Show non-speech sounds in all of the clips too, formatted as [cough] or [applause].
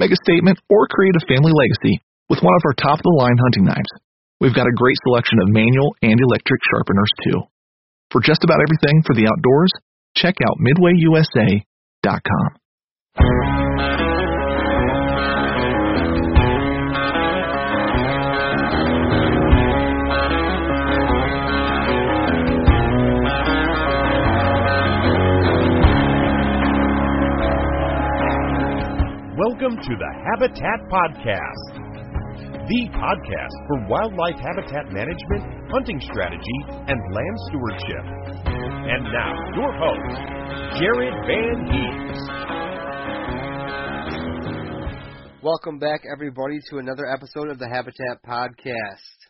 Make a statement or create a family legacy with one of our top of the line hunting knives. We've got a great selection of manual and electric sharpeners too. For just about everything for the outdoors, check out midwayusa.com. Welcome to the Habitat Podcast, the podcast for wildlife habitat management, hunting strategy, and land stewardship. And now, your host, Jared Van Hees. Welcome back, everybody, to another episode of the Habitat Podcast.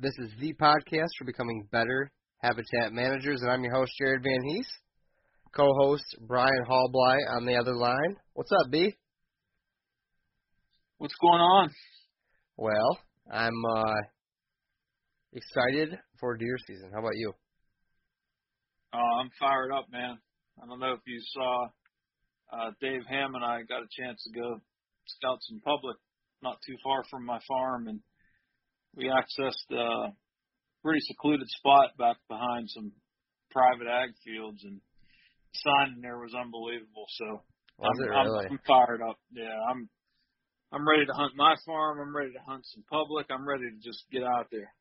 This is the podcast for becoming better habitat managers, and I'm your host, Jared Van Hees. Co-host Brian Hallbly on the other line. What's up, B? What's going on? Well, I'm uh, excited for deer season. How about you? Uh, I'm fired up, man. I don't know if you saw uh, Dave Ham and I got a chance to go scout some public not too far from my farm, and we accessed a pretty secluded spot back behind some private ag fields, and the sign in there was unbelievable. So Was I'm, it I'm. I'm fired up. Yeah, I'm I'm ready to hunt my farm. I'm ready to hunt some public. I'm ready to just get out there.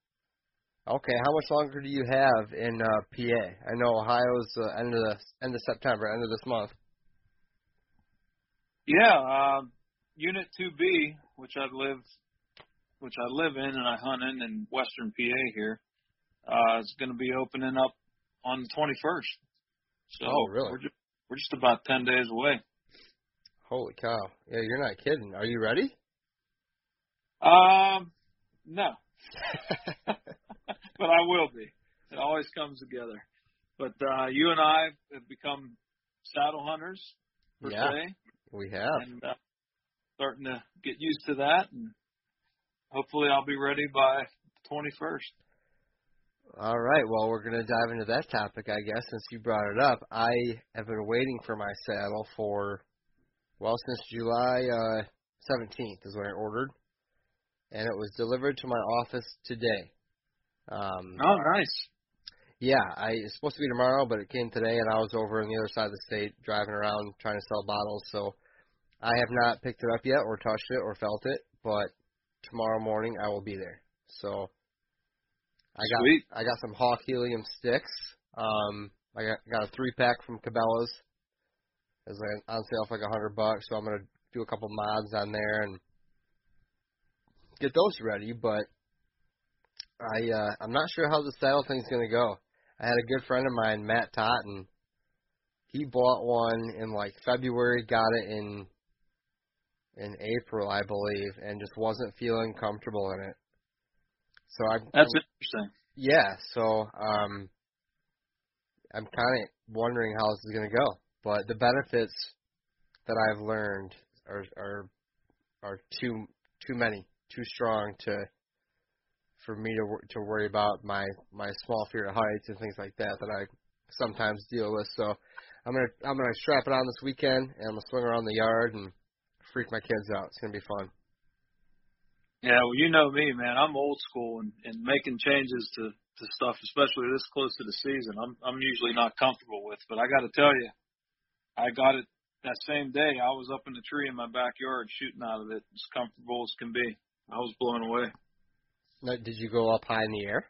Okay, how much longer do you have in uh, PA? I know Ohio's uh, end of the end of September, end of this month. Yeah, um, Unit 2B, which I live, which I live in and I hunt in in Western PA here, uh, is going to be opening up on the 21st. So Oh, really? We're just, we're just about 10 days away. Holy cow! Yeah, you're not kidding. Are you ready? Um, no, [laughs] [laughs] but I will be. It always comes together. But uh, you and I have become saddle hunters per Yeah. se. We have. and uh, starting to get used to that, and hopefully I'll be ready by the 21st. All right. Well, we're going to dive into that topic, I guess, since you brought it up. I have been waiting for my saddle for, well, since July uh, 17th is when I ordered, and it was delivered to my office today. Um, Oh, nice. Yeah, I it's supposed to be tomorrow, but it came today, and I was over on the other side of the state driving around trying to sell bottles. So I have not picked it up yet, or touched it, or felt it. But tomorrow morning I will be there. So I got Sweet. I got some Hawk Helium sticks. Um, I got got a three pack from Cabela's. It's like on sale for like a hundred bucks, so I'm gonna do a couple mods on there and get those ready. But I uh, I'm not sure how the saddle thing's gonna go. I had a good friend of mine, Matt Totten. He bought one in like February, got it in in April, I believe, and just wasn't feeling comfortable in it. So I That's interesting. yeah, so um I'm kind of wondering how this is going to go. But the benefits that I've learned are are are too too many, too strong to for me to to worry about my my small fear of heights and things like that that I sometimes deal with. So I'm gonna I'm gonna strap it on this weekend and I'm gonna swing around the yard and freak my kids out. It's gonna be fun. Yeah, well, you know me, man. I'm old school and, and making changes to to stuff, especially this close to the season. I'm I'm usually not comfortable with, but I got to tell you, I got it that same day. I was up in the tree in my backyard shooting out of it, as comfortable as can be. I was blown away. Now, did you go up high in the air?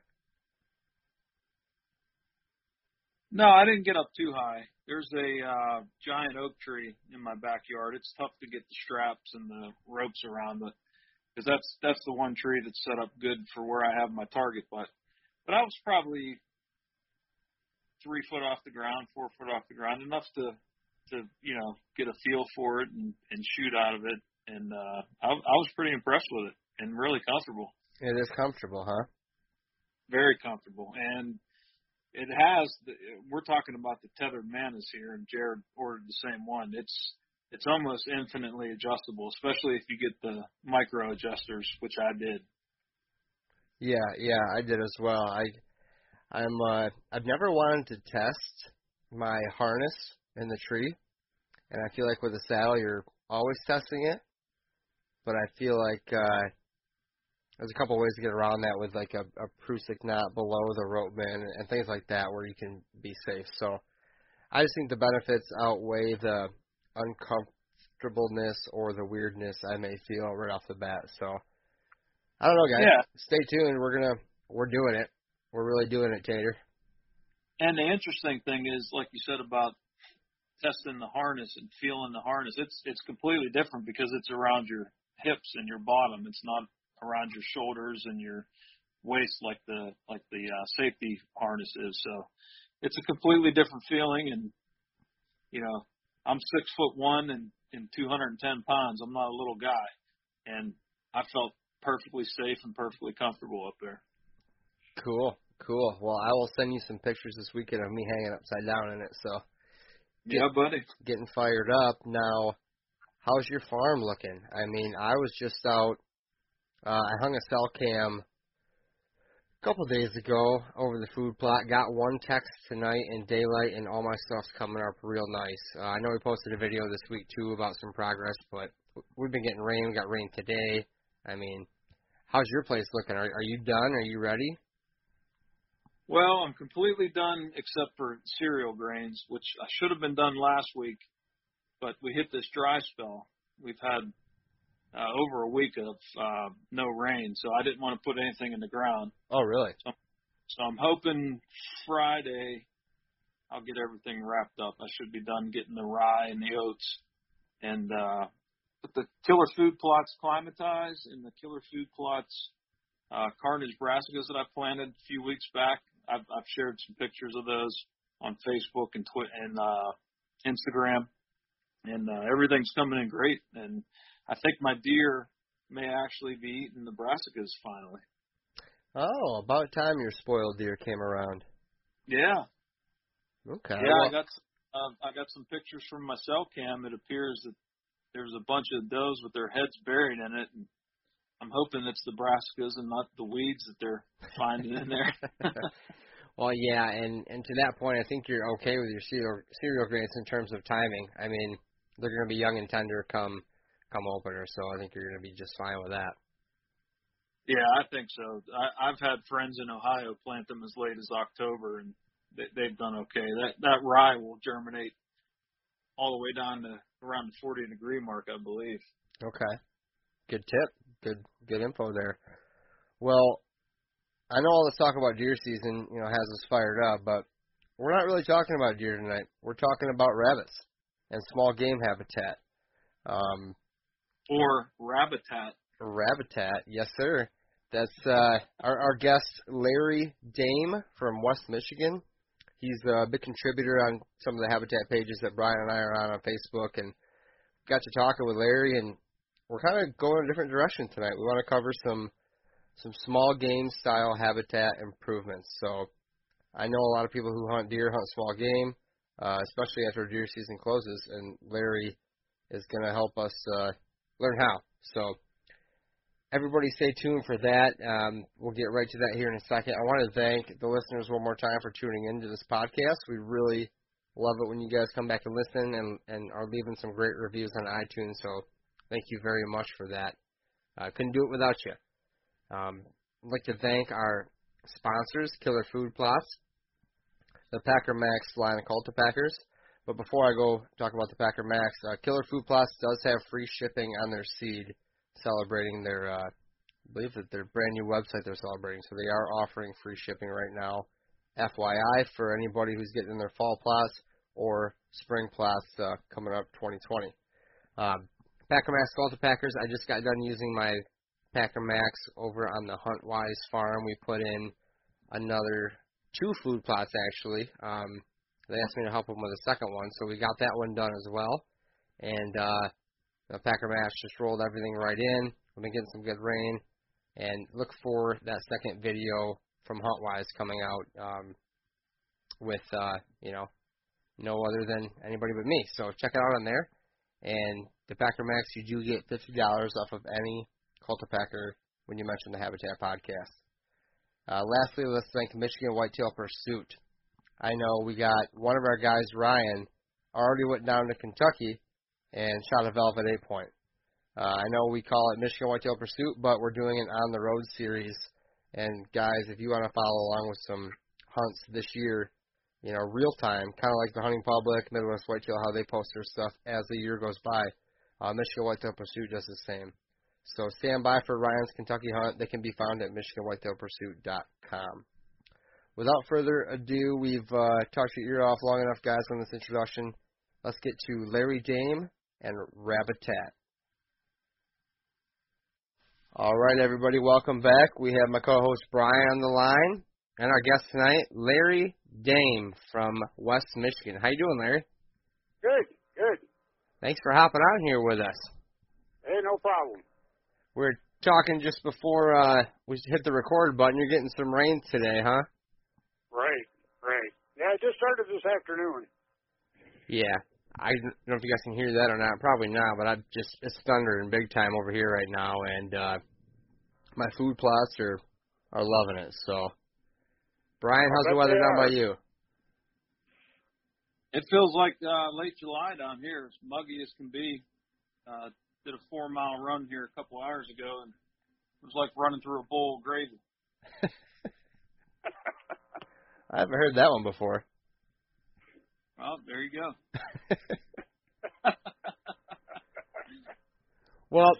No, I didn't get up too high. There's a uh, giant oak tree in my backyard. It's tough to get the straps and the ropes around it because that's that's the one tree that's set up good for where I have my target. But but I was probably three foot off the ground, four foot off the ground, enough to to you know get a feel for it and and shoot out of it. And uh, I, I was pretty impressed with it and really comfortable, It is comfortable, huh? very comfortable. And it has. The, we're talking about the Tethrd Mantis here, and Jared ordered the same one. It's it's almost infinitely adjustable, especially if you get the micro adjusters, which I did. Yeah, yeah, I did as well. I I'm uh I've never wanted to test my harness in the tree. And I feel like with a saddle you're always testing it. But I feel like uh there's a couple ways to get around that with like a, a Prusik knot below the rope man and things like that where you can be safe. So I just think the benefits outweigh the uncomfortableness or the weirdness I may feel right off the bat. So I don't know, guys. Yeah. Stay tuned. We're gonna we're doing it. We're really doing it, Tater. And the interesting thing is, like you said about testing the harness and feeling the harness, it's it's completely different because it's around your hips and your bottom. It's not around your shoulders and your waist like the like the uh, safety harness is. So it's a completely different feeling. And you know, I'm six foot one and and 210 pounds. I'm not a little guy, and I felt perfectly safe and perfectly comfortable up there. Cool, cool. Well, I will send you some pictures this weekend of me hanging upside down in it. So Yeah, buddy. getting fired up. Now, how's your farm looking? I mean, I was just out. Uh, I hung a cell cam a couple days ago over the food plot. Got one text tonight in daylight, and all my stuff's coming up real nice. Uh, I know we posted a video this week too about some progress, but we've been getting rain. We got rain today. I mean, how's your place looking? Are, are you done? Are you ready? Well, I'm completely done except for cereal grains, which I should have been done last week, but we hit this dry spell. We've had uh, over a week of uh, no rain, so I didn't want to put anything in the ground. Oh, really? So I'm hoping Friday I'll get everything wrapped up. I should be done getting the rye and the oats and uh put the killer food plots climatized and the killer food plots uh carnage brassicas that I planted a few weeks back. I've I've shared some pictures of those on Facebook and Twitter and uh Instagram. And uh everything's coming in great and I think my deer may actually be eating the brassicas finally. Oh, about time your spoiled deer came around. Yeah, Okay. Yeah, I got s- um, I got some pictures from my cell cam. It appears that there's a bunch of does with their heads buried in it, and I'm hoping it's the brassicas and not the weeds that they're finding in there. [laughs] well, yeah, and and to that point, I think you're okay with your cereal cereal grains in terms of timing. I mean, they're going to be young and tender come come opener, so I think you're going to be just fine with that. yeah, I think so. I, I've had friends in Ohio plant them as late as October, and they, they've done okay. That that rye will germinate all the way down to around the 40 degree mark, I believe. Okay. Good tip. Good good info there. Well, I know all this talk about deer season, you know, has us fired up, but we're not really talking about deer tonight. We're talking about rabbits and small game habitat. Um, Or rabbitat. Rabbitat, yes sir. That's uh, our our guest Larry Dame from West Michigan. He's a big contributor on some of the habitat pages that Brian and I are on on Facebook, and got to talking with Larry, and we're kind of going a different direction tonight. We want to cover some some small game style habitat improvements. So I know a lot of people who hunt deer hunt small game, uh, especially after deer season closes, and Larry is going to help us uh, learn how. So everybody stay tuned for that. Um, we'll get right to that here in a second. I want to thank the listeners one more time for tuning into this podcast. We really love it when you guys come back and listen and, and are leaving some great reviews on iTunes. So thank you very much for that. I uh, couldn't do it without you. Um, I'd like to thank our sponsors, Killer Food Plots, the Packer Max line of Cultipackers. But before I go talk about the Packer Max, uh, Killer Food Plots does have free shipping on their seed, celebrating their, uh, I believe that their brand new website they're celebrating. So they are offering free shipping right now. FYI for anybody who's getting their fall plots or spring plots uh, coming up 2020. Um, Packer Max Cultipackers, I just got done using my Packer Max over on the Huntwise farm. We put in another two food plots actually. Um, they asked me to help them with a second one, so we got that one done as well. And uh, the Packer Max just rolled everything right in. We've been getting some good rain, and look for that second video from Huntwise coming out um, with uh, you know no other than anybody but me. So check it out on there. And the Packer Max, you do get fifty dollars off of any Cultipacker when you mention the Habitat podcast. Uh, lastly, let's thank Michigan Whitetail Pursuit. I know we got one of our guys, Ryan, already went down to Kentucky and shot a velvet eight point. Uh, I know we call it Michigan Whitetail Pursuit, but we're doing an on the road series. And guys, if you want to follow along with some hunts this year, you know, real time, kind of like the Hunting Public, Midwest Whitetail, how they post their stuff as the year goes by. Uh, Michigan Whitetail Pursuit does the same. So stand by for Ryan's Kentucky Hunt. They can be found at MichiganWhitetailPursuit.com. Without further ado, we've uh, talked your ear off long enough, guys, on this introduction. Let's get to Larry Dame and Rabitat. All right, everybody, welcome back. We have my co-host Brian on the line, and our guest tonight, Larry Dame from West Michigan. How you doing, Larry? Good, good. Thanks for hopping on here with us. Hey, no problem. We're talking just before uh, we hit the record button. You're getting some rain today, huh? Right, right. Yeah, it just started this afternoon. Yeah. I don't know if you guys can hear that or not. Probably not, but I just it's thundering big time over here right now, and uh, my food plots are are loving it. So, Brian, how's the weather down by you? It feels like uh, late July down here. It's muggy as can be. Uh, did a four mile run here a couple hours ago, and it was like running through a bowl of gravy. [laughs] I haven't heard that one before. Well, there you go. [laughs] [laughs] well,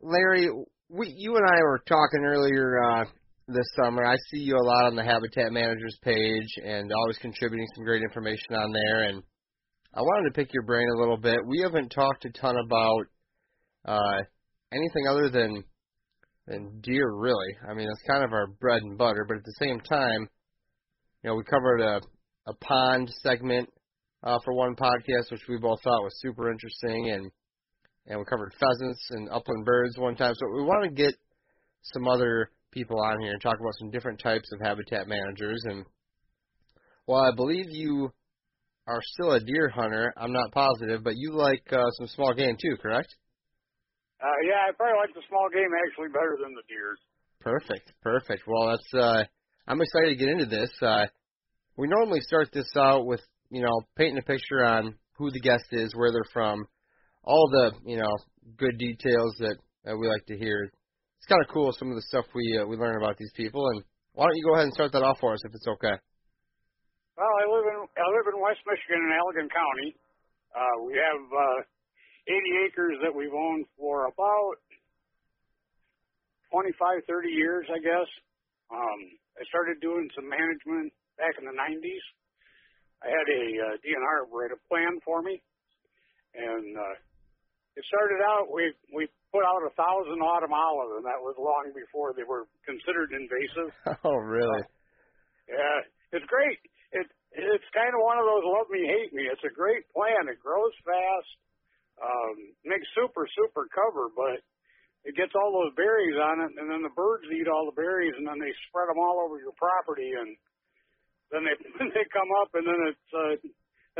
Larry, we you and I were talking earlier uh, this summer. I see you a lot on the Habitat Managers page, and always contributing some great information on there. And I wanted to pick your brain a little bit. We haven't talked a ton about uh, anything other than than deer, really. I mean, it's kind of our bread and butter, but at the same time, you know, we covered a a pond segment uh, for one podcast, which we both thought was super interesting, and and we covered pheasants and upland birds one time. So we want to get some other people on here and talk about some different types of habitat managers. And while I believe you are still a deer hunter, I'm not positive, but you like uh, some small game too, correct? Uh, yeah, I probably like the small game actually better than the deers. Perfect, perfect. Well, that's uh, I'm excited to get into this. Uh, we normally start this out with you know painting a picture on who the guest is, where they're from, all the you know good details that, that we like to hear. It's kind of cool some of the stuff we uh, we learn about these people. And why don't you go ahead and start that off for us if it's okay? Well, I live in I live in West Michigan in Allegan County. Uh, we have uh, 80 acres that we've owned for about 25, 30 years, I guess. Um, I started doing some management back in the 90s. I had a uh, DNR write a plan for me, and uh, it started out we we put out a thousand autumn olive, and that was long before they were considered invasive. [laughs] Oh, really? Uh, yeah, it's great. It it's kind of one of those love me hate me. It's a great plant. It grows fast um, makes super super cover, but it gets all those berries on it, and then the birds eat all the berries, and then they spread them all over your property, and then they [laughs] they come up, and then it's uh,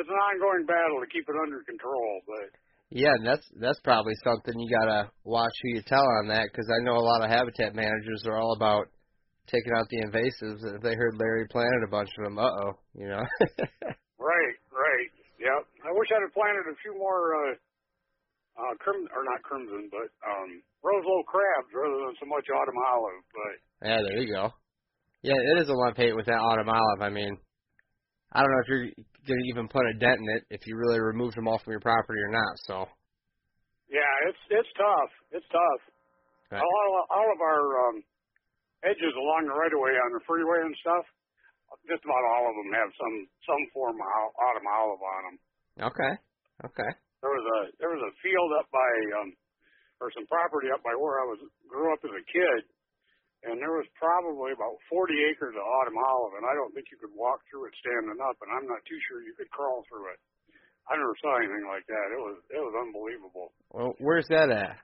it's an ongoing battle to keep it under control. But Yeah, and that's that's probably something you gotta watch who you tell on that because I know a lot of habitat managers are all about taking out the invasives. If they heard Larry planted a bunch of them, uh oh, you know. [laughs] Right, right. Yep. I wish I'd have planted a few more uh uh crim or not crimson, but um Roselow crabs rather than so much autumn olive, but yeah, there you go. Yeah, it is a lump hate with that autumn olive. I mean, I don't know if you're gonna even put a dent in it if you really removed them all from your property or not. So. Yeah, it's it's tough. It's tough. Right. All all of our um edges along the right of way on the freeway and stuff, just about all of them have some some form of autumn olive on them. Okay. Okay. There was a there was a field up by um or some property up by where I was grew up as a kid, and there was probably about 40 acres of autumn olive, and I don't think you could walk through it standing up, and I'm not too sure you could crawl through it. I never saw anything like that. It was it was unbelievable. Well, where's that at?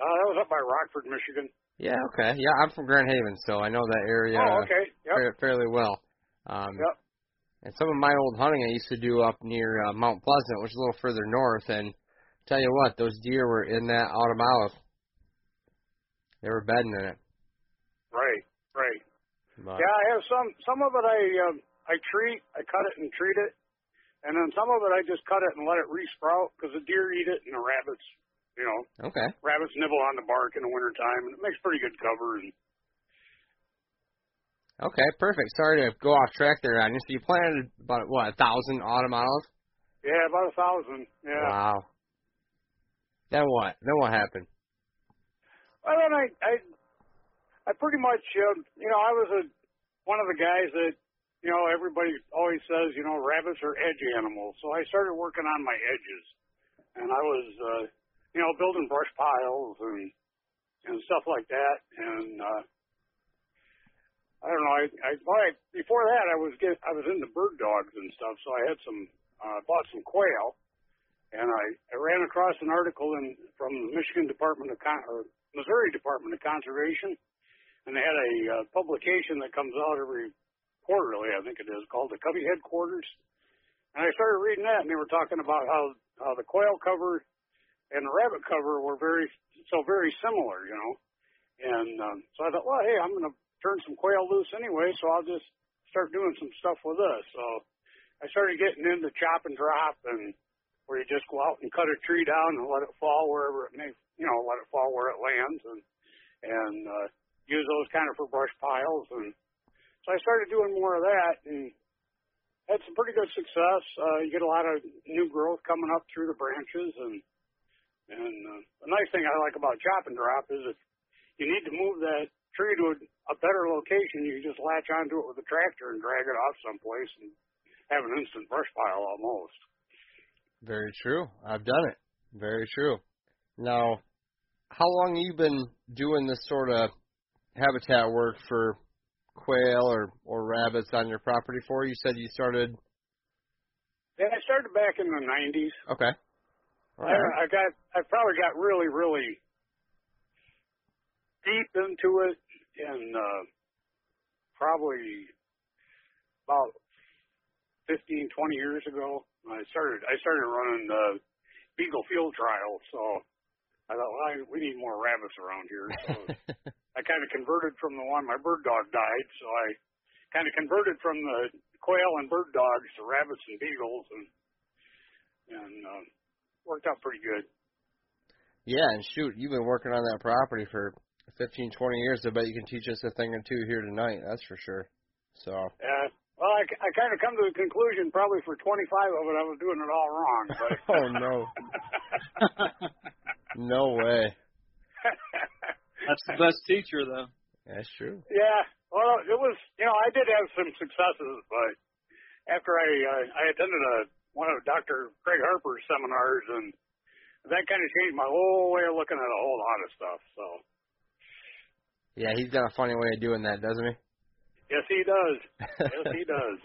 Uh, that was up by Rockford, Michigan. Yeah. Okay. Yeah, I'm from Grand Haven, so I know that area oh, okay. Yep. fa- fairly well. Um, Yep. And some of my old hunting I used to do up near uh, Mount Pleasant, which is a little further north, and tell you what, those deer were in that autumn olive. They were bedding in it. Right. Right. But, Yeah, I have some some of it I um, I treat, I cut it and treat it, and then some of it I just cut it and let it resprout because the deer eat it and the rabbits, you know, Okay. rabbits nibble on the bark in the wintertime, and it makes pretty good cover. And Okay, perfect. Sorry to go off track there you. So you planted about what a thousand autumn olives? yeah, about a thousand. Yeah. Wow. Then what? Then what happened? Well, then I I I pretty much um, you know I was a one of the guys that you know everybody always says you know rabbits are edge animals, so I started working on my edges, and I was uh, you know building brush piles and and stuff like that, and uh, I don't know I I, I before that I was get I was into bird dogs and stuff, so I had some uh, bought some quail. And I, I ran across an article in from the Michigan Department of Con- or Missouri Department of Conservation, and they had a uh, publication that comes out every quarterly, I think it is, called the Covey Headquarters. And I started reading that, and they were talking about how how the quail cover and the rabbit cover were very so very similar, you know. And um, so I thought, well, hey, I'm going to turn some quail loose anyway, so I'll just start doing some stuff with this. So I started getting into chop and drop and where you just go out and cut a tree down and let it fall wherever it may, you know, let it fall where it lands and, and, uh, use those kind of for brush piles. And so I started doing more of that and had some pretty good success. Uh, you get a lot of new growth coming up through the branches and, and, uh, the nice thing I like about chop and drop is if you need to move that tree to a, a better location, you just latch onto it with a tractor and drag it off someplace and have an instant brush pile almost. Very true. I've done it. Very true. Now, how long have you been doing this sort of habitat work for quail or or rabbits on your property for? You said you started. Yeah, I started back in the '90s. Okay. All I, right. I got, I probably got really, really deep into it in uh, probably about 15, 20 years ago. I started, I started running uh, Beagle field trials, so I thought, well, I, we need more rabbits around here. [laughs] So I kind of converted from the one my bird dog died, so I kind of converted from the quail and bird dogs to rabbits and beagles, and and um, worked out pretty good. yeah, and shoot, you've been working on that property for 15, 20 years. I bet you can teach us a thing or two here tonight. That's for sure. So. Uh, well, I, I kind of come to the conclusion probably for 25 of it I was doing it all wrong. But [laughs] Oh, no. [laughs] No way. [laughs] That's the best teacher, though. That's true. yeah, well, it was you know I did have some successes, but after I uh, I attended a one of Dr. Craig Harper's seminars, and that kind of changed my whole way of looking at a whole lot of stuff. So Yeah, he's got a funny way of doing that, doesn't he? yes, he does. Yes, he [laughs] does.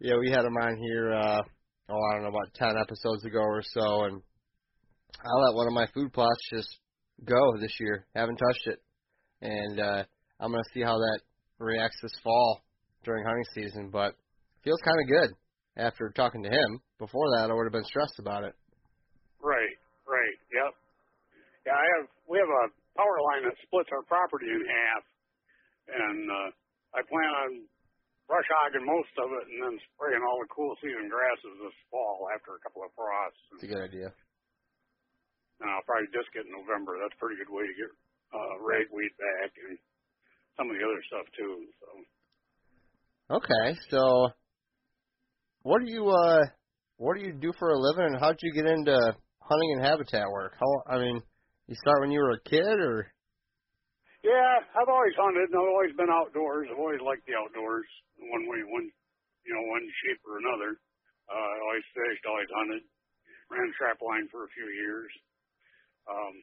yeah, we had him on here. uh Oh, I don't know about ten episodes ago or so, and I let one of my food plots just go this year. Haven't touched it, and uh I'm gonna see how that reacts this fall during hunting season. But feels kind of good after talking to him. Before that, I would have been stressed about it. Right, right, yep. Yeah, I have we have a power line that splits our property in half, and uh, I plan on brush hogging most of it and then spraying all the cool season grasses this fall after a couple of frosts. It's a good idea. And I'll probably disc it in November. That's a pretty good way to get uh, ragweed back and some of the other stuff too. So. Okay, so what do you uh what do you do for a living and how'd you get into hunting and habitat work? How I mean, you start when you were a kid or Yeah, I've always hunted and I've always been outdoors. I've always liked the outdoors one way one you know, one shape or another. Uh I always fished, always hunted. Ran trap line for a few years. Um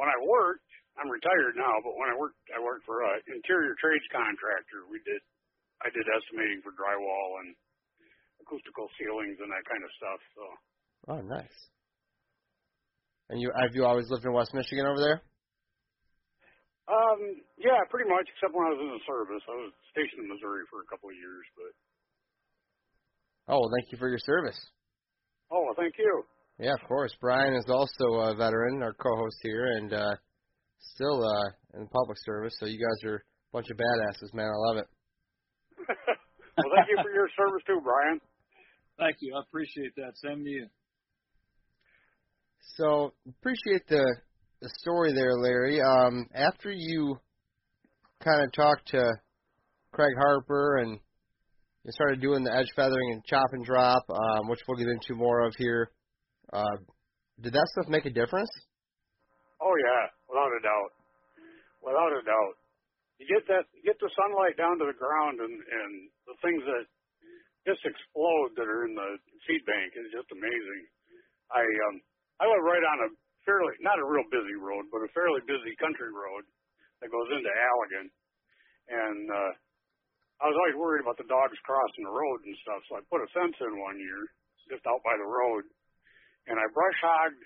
when I worked, I'm retired now, but when I worked I worked for a interior trades contractor. We did I did estimating for drywall and acoustical ceilings and that kind of stuff. So Oh nice. And you have you always lived in West Michigan over there? Um, yeah, pretty much, except when I was in the service. I was stationed in Missouri for a couple of years, but Oh well thank you for your service. oh, well, thank you. Yeah, of course. Brian is also a veteran, our co-host here, and uh, still uh, in public service. So you guys are a bunch of badasses, man. I love it. [laughs] well, thank you for your service too, Brian. Thank you. I appreciate that. Same to you. So appreciate the the story there, Larry. Um, after you kind of talked to Craig Harper and you started doing the edge feathering and chop and drop, um, which we'll get into more of here. Uh, did that stuff make a difference? Oh yeah, without a doubt, without a doubt. You get that, you get the sunlight down to the ground, and and the things that just explode that are in the seed bank is just amazing. I um I live right on a fairly not a real busy road, but a fairly busy country road that goes into Allegan, and uh, I was always worried about the dogs crossing the road and stuff, so I put a fence in one year just out by the road, and I brush hogged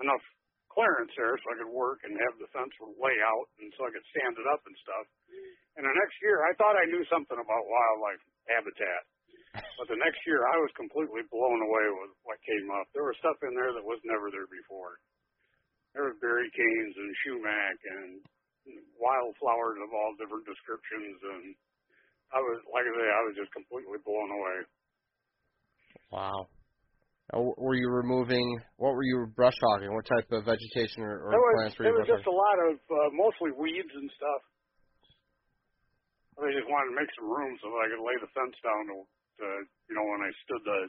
enough clearance there so I could work and have the fence lay out and so I could stand it up and stuff. And the next year, I thought I knew something about wildlife habitat. But the next year, I was completely blown away with what came up. There was stuff in there that was never there before. There was berry canes and sumac and wildflowers of all different descriptions, and I was, like I say, I was just completely blown away. Wow. Uh, were you removing? What were you brush hogging? What type of vegetation or, or was, plants were you? there was just a lot of uh, mostly weeds and stuff. I just wanted to make some room so that I could lay the fence down to, to you know, when I stood the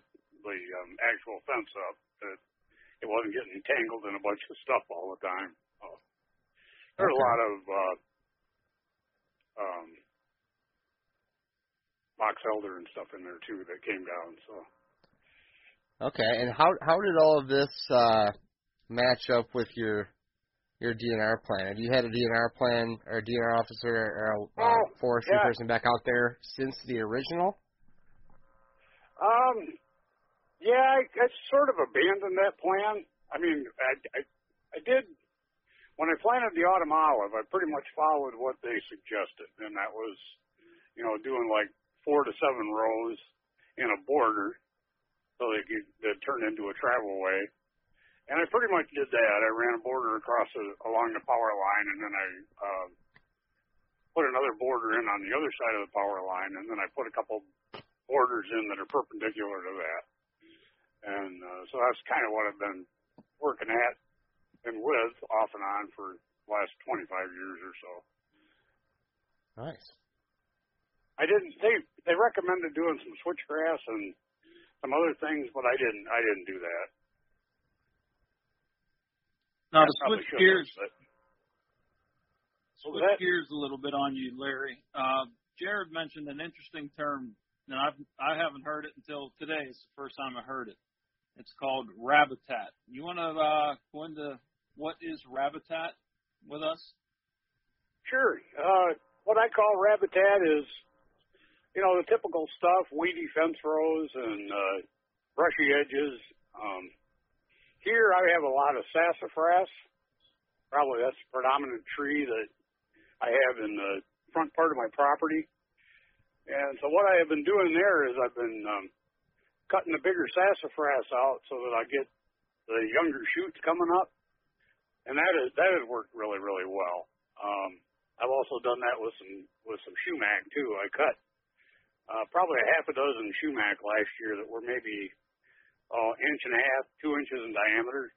the um, actual fence up, that it wasn't getting tangled in a bunch of stuff all the time. So, there were a lot of uh, um, box elder and stuff in there too that came down. So. Okay, and how how did all of this uh, match up with your your DNR plan? Have you had a DNR plan or a DNR officer or a uh, Oh, forestry yeah. person back out there since the original? Um, yeah, I, I sort of abandoned that plan. I mean, I, I, I did when I planted the autumn olive. I pretty much followed what they suggested, and that was, you know, doing like four to seven rows in a border, so they could turn into a travel way. And I pretty much did that. I ran a border across the, along the power line, and then I uh, put another border in on the other side of the power line, and then I put a couple borders in that are perpendicular to that. And uh, so that's kind of what I've been working at and with off and on for the last 25 years or so. Nice. I didn't. They they recommended doing some switchgrass and some other things, but I didn't. I didn't do that. Now I to switch gears, but- switch gears a little bit on you, Larry. Uh, Jared mentioned an interesting term, and I've I haven't heard it until today. It's the first time I heard it. It's called rabitat. You want to uh, go into what is rabitat with us? Sure. Uh, what I call rabitat is, you know, the typical stuff: weedy fence rows and uh, brushy edges. Um, here, I have a lot of sassafras. Probably that's the predominant tree that I have in the front part of my property. And so, what I have been doing there is I've been um, cutting the bigger sassafras out so that I get the younger shoots coming up, and that is that has worked really really well. Um, I've also done that with some with some sumac too. I cut uh, probably a half a dozen sumac last year that were maybe uh, inch and a half, two inches in diameter,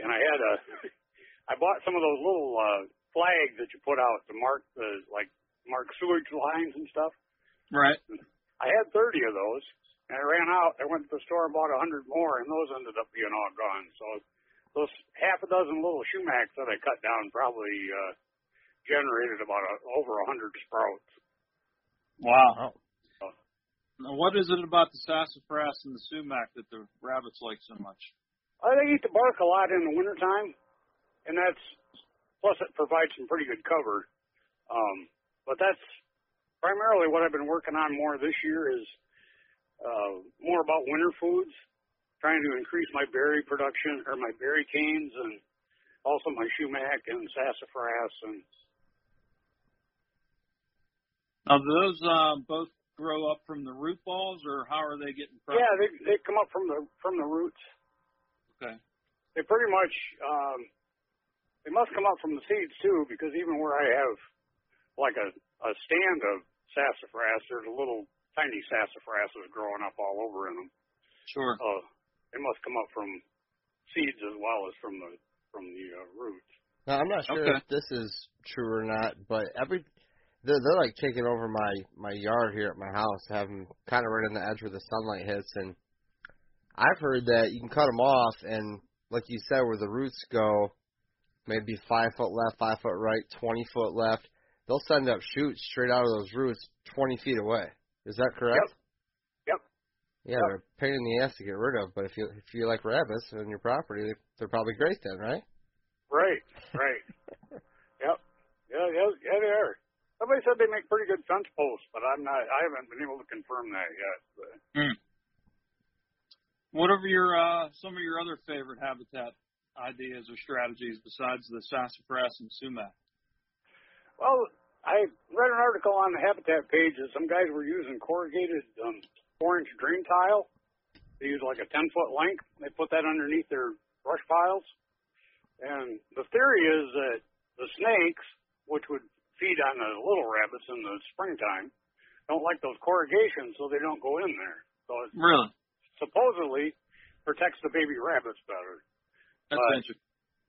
and I had a [laughs] I bought some of those little uh, flags that you put out to mark the like mark sewage lines and stuff. Right. I had 30 of those, and I ran out. I went to the store and bought a 100 more, and those ended up being all gone. So those half a dozen little sumacs that I cut down probably uh, generated about a, over a 100 sprouts. Wow. Now, what is it about the sassafras and the sumac that the rabbits like so much? Uh, they eat the bark a lot in the wintertime, and that's plus it provides some pretty good cover. Um, but that's primarily what I've been working on more this year is uh, more about winter foods, trying to increase my berry production or my berry canes and also my sumac and sassafras and Now, do those um, both grow up from the root balls, or how are they getting? From? yeah, they they come up from the from the roots. Okay. They pretty much um, they must come up from the seeds too, because even where I have like a a stand of sassafras, there's a little tiny sassafrasses growing up all over in them. Sure. Uh, they must come up from seeds as well as from the from the uh, roots. Now I'm not sure Okay. if this is true or not, but every they're, they're like taking over my my yard here at my house, having kind of right on the edge where the sunlight hits, and I've heard that you can cut them off, and like you said, where the roots go, maybe five foot left, five foot right, twenty foot left, they'll send up shoots straight out of those roots twenty feet away. Is that correct? Yep. Yep. Yeah, they're a pain in the ass to get rid of, but if you if you like rabbits on your property, they're probably great then, right? Right, right. [laughs] yep. Yeah, yeah, yeah, they are. Somebody said they make pretty good fence posts, but I'm not. I haven't been able to confirm that yet. But What are your uh, some of your other favorite habitat ideas or strategies besides the sassafras and sumac? well, I read an article on the habitat page that some guys were using corrugated um, four-inch drain tile. They use like a ten-foot length. They put that underneath their brush piles, and the theory is that the snakes, which would feed on the little rabbits in the springtime, don't like those corrugations, so they don't go in there. So it Really? supposedly protects the baby rabbits better. That's But- interesting.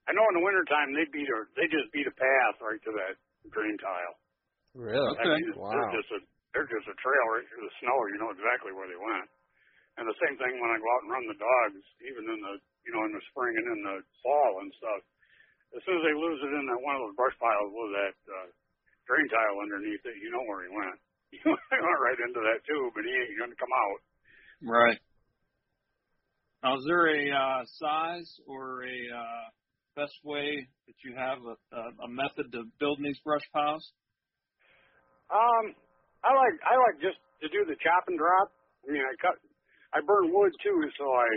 I know in the wintertime they beat a they just beat a path right to that drain tile. Really? Okay. I mean, Wow. They're just a they're just a trail right through the snow. You know exactly where they went. And the same thing when I go out and run the dogs, even in the you know in the spring and in the fall and stuff. As soon as they lose it in that one of those brush piles with that uh, drain tile underneath it, you know where he went. [laughs] He went right into that tube, and he ain't going to come out. Right. Now, is there a uh, size or a uh, best way that you have a, a, a method to building these brush piles? Um, I like I like just to do the chop and drop. I mean, I cut, I burn wood too, so I,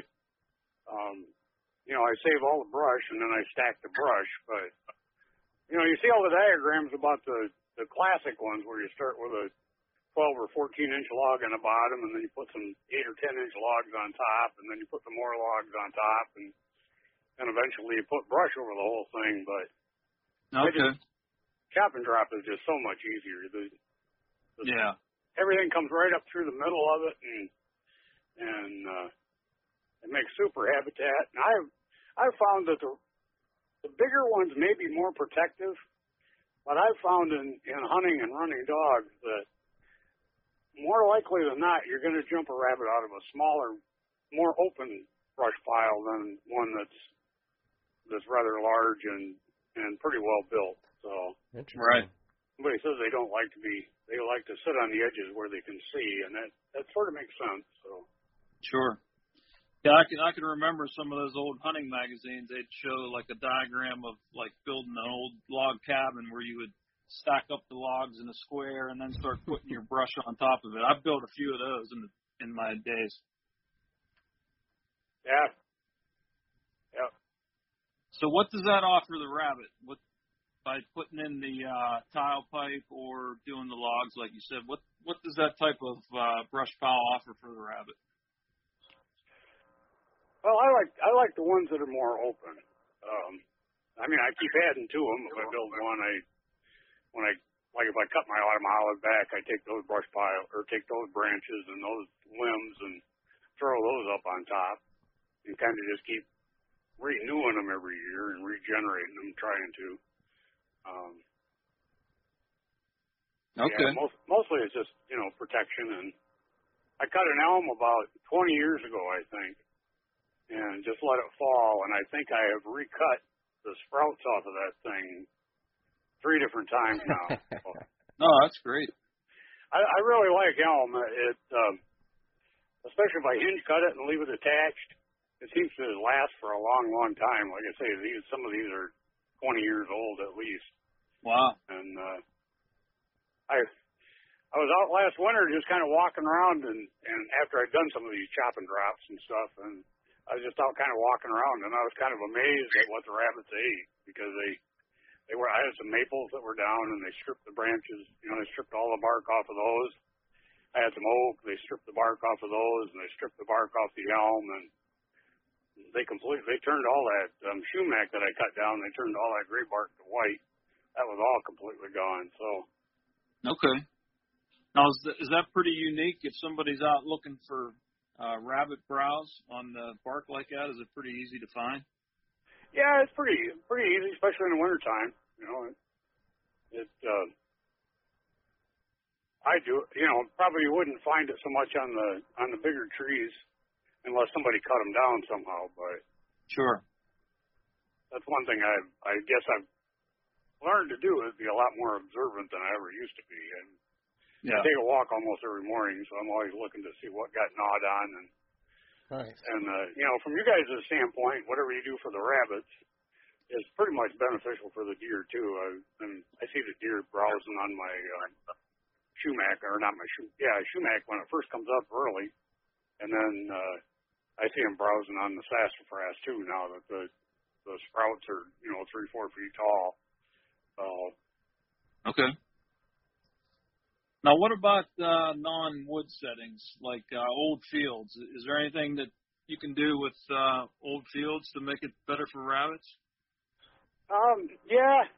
um, you know, I save all the brush and then I stack the brush. But you know, you see all the diagrams about the the classic ones where you start with a 12 or 14 inch log on the bottom, and then you put some eight or 10 inch logs on top, and then you put some more logs on top, and and eventually you put brush over the whole thing. But Okay. chop and drop is just so much easier. The, the Yeah. everything comes right up through the middle of it and and uh it makes super habitat. And I've I've found that the the bigger ones may be more protective, but I've found in, in hunting and running dogs that more likely than not you're gonna jump a rabbit out of a smaller, more open brush pile than one that's that's rather large and and pretty well built. So Right. somebody says they don't like to be they like to sit on the edges where they can see and that that sort of makes sense so Sure. Yeah, I can I can remember some of those old hunting magazines. They'd show like a diagram of like building an old log cabin where you would stack up the logs in a square and then start putting your brush on top of it. I've built a few of those in the, in my days. yeah yeah So what does that offer the rabbit? What by putting in the uh, tile pipe or doing the logs, like you said? What what does that type of uh, brush pile offer for the rabbit? Well, I like I like the ones that are more open. Um, I mean, I keep adding to them. If I build one, I when I like if I cut my autumn olive back, I take those brush pile or take those branches and those limbs and throw those up on top, and kind of just keep renewing them every year and regenerating them, trying to. Um, Okay. Yeah, most, mostly it's just you know protection and I cut an elm about 20 years ago, I think, and just let it fall. And I think I have recut the sprouts off of that thing three different times now. [laughs] No, that's great. I, I really like elm. It, um, especially if I hinge cut it and leave it attached, it seems to last for a long, long time. Like I say, these some of these are 20 years old at least, Wow. and uh, I I was out last winter just kind of walking around and and after I'd done some of these chopping drops and stuff and I was just out kind of walking around and I was kind of amazed at what the rabbits ate because they they were I had some maples that were down and they stripped the branches you know they stripped all the bark off of those I had some oak they stripped the bark off of those and they stripped the bark off the elm and they completely they turned all that um sumac that I cut down they turned all that gray bark to white that was all completely gone so Okay. Now is that, is that pretty unique? If somebody's out looking for uh, rabbit browse on the bark like that, is it pretty easy to find? Yeah, it's pretty pretty easy, especially in the wintertime. You know, it, it uh, I do. You know, probably wouldn't find it so much on the on the bigger trees unless somebody cut them down somehow. But Sure. that's one thing I I guess I've learned to do is be a lot more observant than I ever used to be. And Yeah. I take a walk almost every morning, so I'm always looking to see what got gnawed on and Nice. And uh, you know, from you guys' standpoint, whatever you do for the rabbits is pretty much beneficial for the deer too. Uh, and I see the deer browsing on my uh, sumac, or not my shoe, yeah, sumac when it first comes up early, and then uh, I see them browsing on the sassafras too. Now that the the sprouts are you know three four feet tall. So Okay. Now, what about uh, non-wood settings like uh, old fields? Is there anything that you can do with uh, old fields to make it better for rabbits? Um, yeah.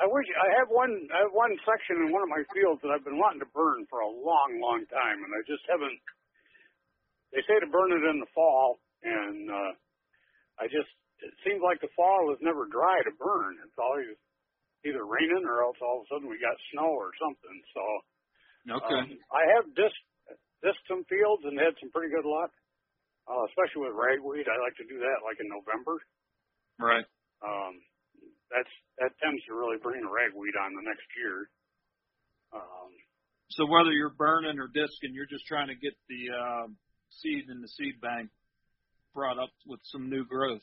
I wish I have one. I have one section in one of my fields that I've been wanting to burn for a long, long time, and I just haven't. They say to burn it in the fall, and uh, I just. It seems like the fall is never dry to burn. It's always either raining or else all of a sudden we got snow or something. So Okay. um, I have disc disked some fields and had some pretty good luck, uh, especially with ragweed. I like to do that like in November right. um, that's that tends to really bring the ragweed on the next year. Um, So whether you're burning or disking, you're just trying to get the uh, seed in the seed bank brought up with some new growth.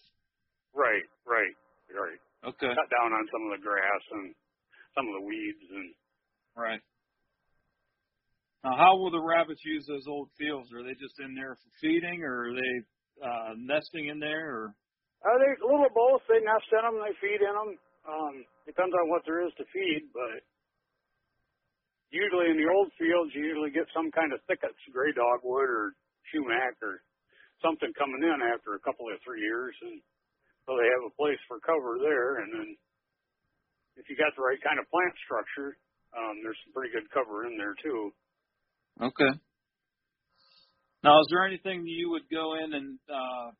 right, right, right. Okay. Cut down on some of the grass and some of the weeds and Right. Now, how will the rabbits use those old fields? Are they just in there for feeding, or are they uh, nesting in there? Or uh, they a little both. They nest in them, they feed in them. Um, depends on what there is to feed, but usually in the old fields, you usually get some kind of thickets, gray dogwood or sumac or something coming in after a couple of three years, and so they have a place for cover there. And then if you got the right kind of plant structure, um, there's some pretty good cover in there too. Okay. Now, is there anything you would go in and uh,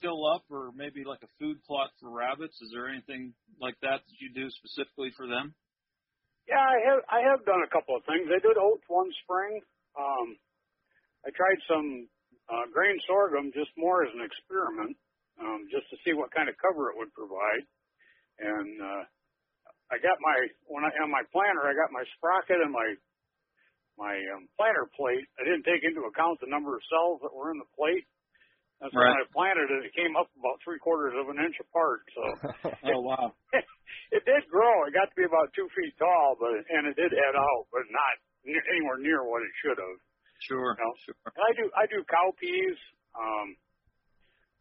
fill up, or maybe like a food plot for rabbits? Is there anything like that that you do specifically for them? Yeah, I have I have done a couple of things. I did oats one spring. Um, I tried some uh, grain sorghum just more as an experiment, um, just to see what kind of cover it would provide. And uh, I got my when I on my planter, I got my sprocket and my my um, planter plate. I didn't take into account the number of cells that were in the plate. And so when I planted it, it came up about three quarters of an inch apart. So [laughs] Oh wow. [laughs] it did grow. It got to be about two feet tall, but and it did head out, but not anywhere near what it should have. Sure. No. Sure. And I do I do cowpeas. Um,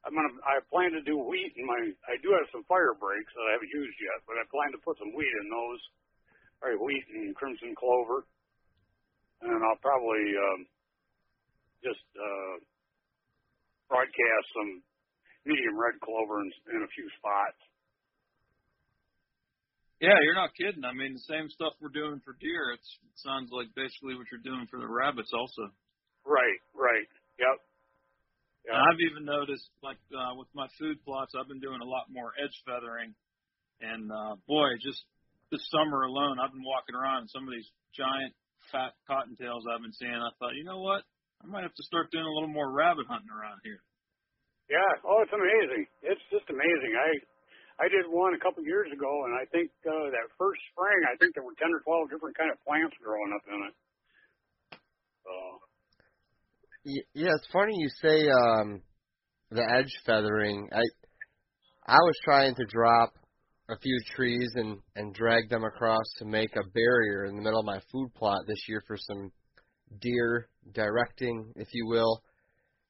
I'm gonna I plan to do wheat in my. I do have some fire breaks that I haven't used yet, but I plan to put some wheat in those. Right, wheat and crimson clover, and I'll probably um, just uh, broadcast some medium red clover in, in a few spots. Yeah, you're not kidding. I mean, the same stuff we're doing for deer. It's, it sounds like basically what you're doing for the rabbits also. Right, right. Yep. And I've even noticed, like uh, with my food plots, I've been doing a lot more edge feathering, and uh, boy, just this summer alone, I've been walking around some of these giant fat cottontails I've been seeing. I thought, you know what? I might have to start doing a little more rabbit hunting around here. Yeah. Oh, it's amazing. It's just amazing. I I did one a couple years ago, and I think uh, that first spring, I think there were ten or twelve different kind of plants growing up in it. So. Yeah, it's funny you say um, the edge feathering. I I was trying to drop a few trees and and drag them across to make a barrier in the middle of my food plot this year for some deer directing, if you will.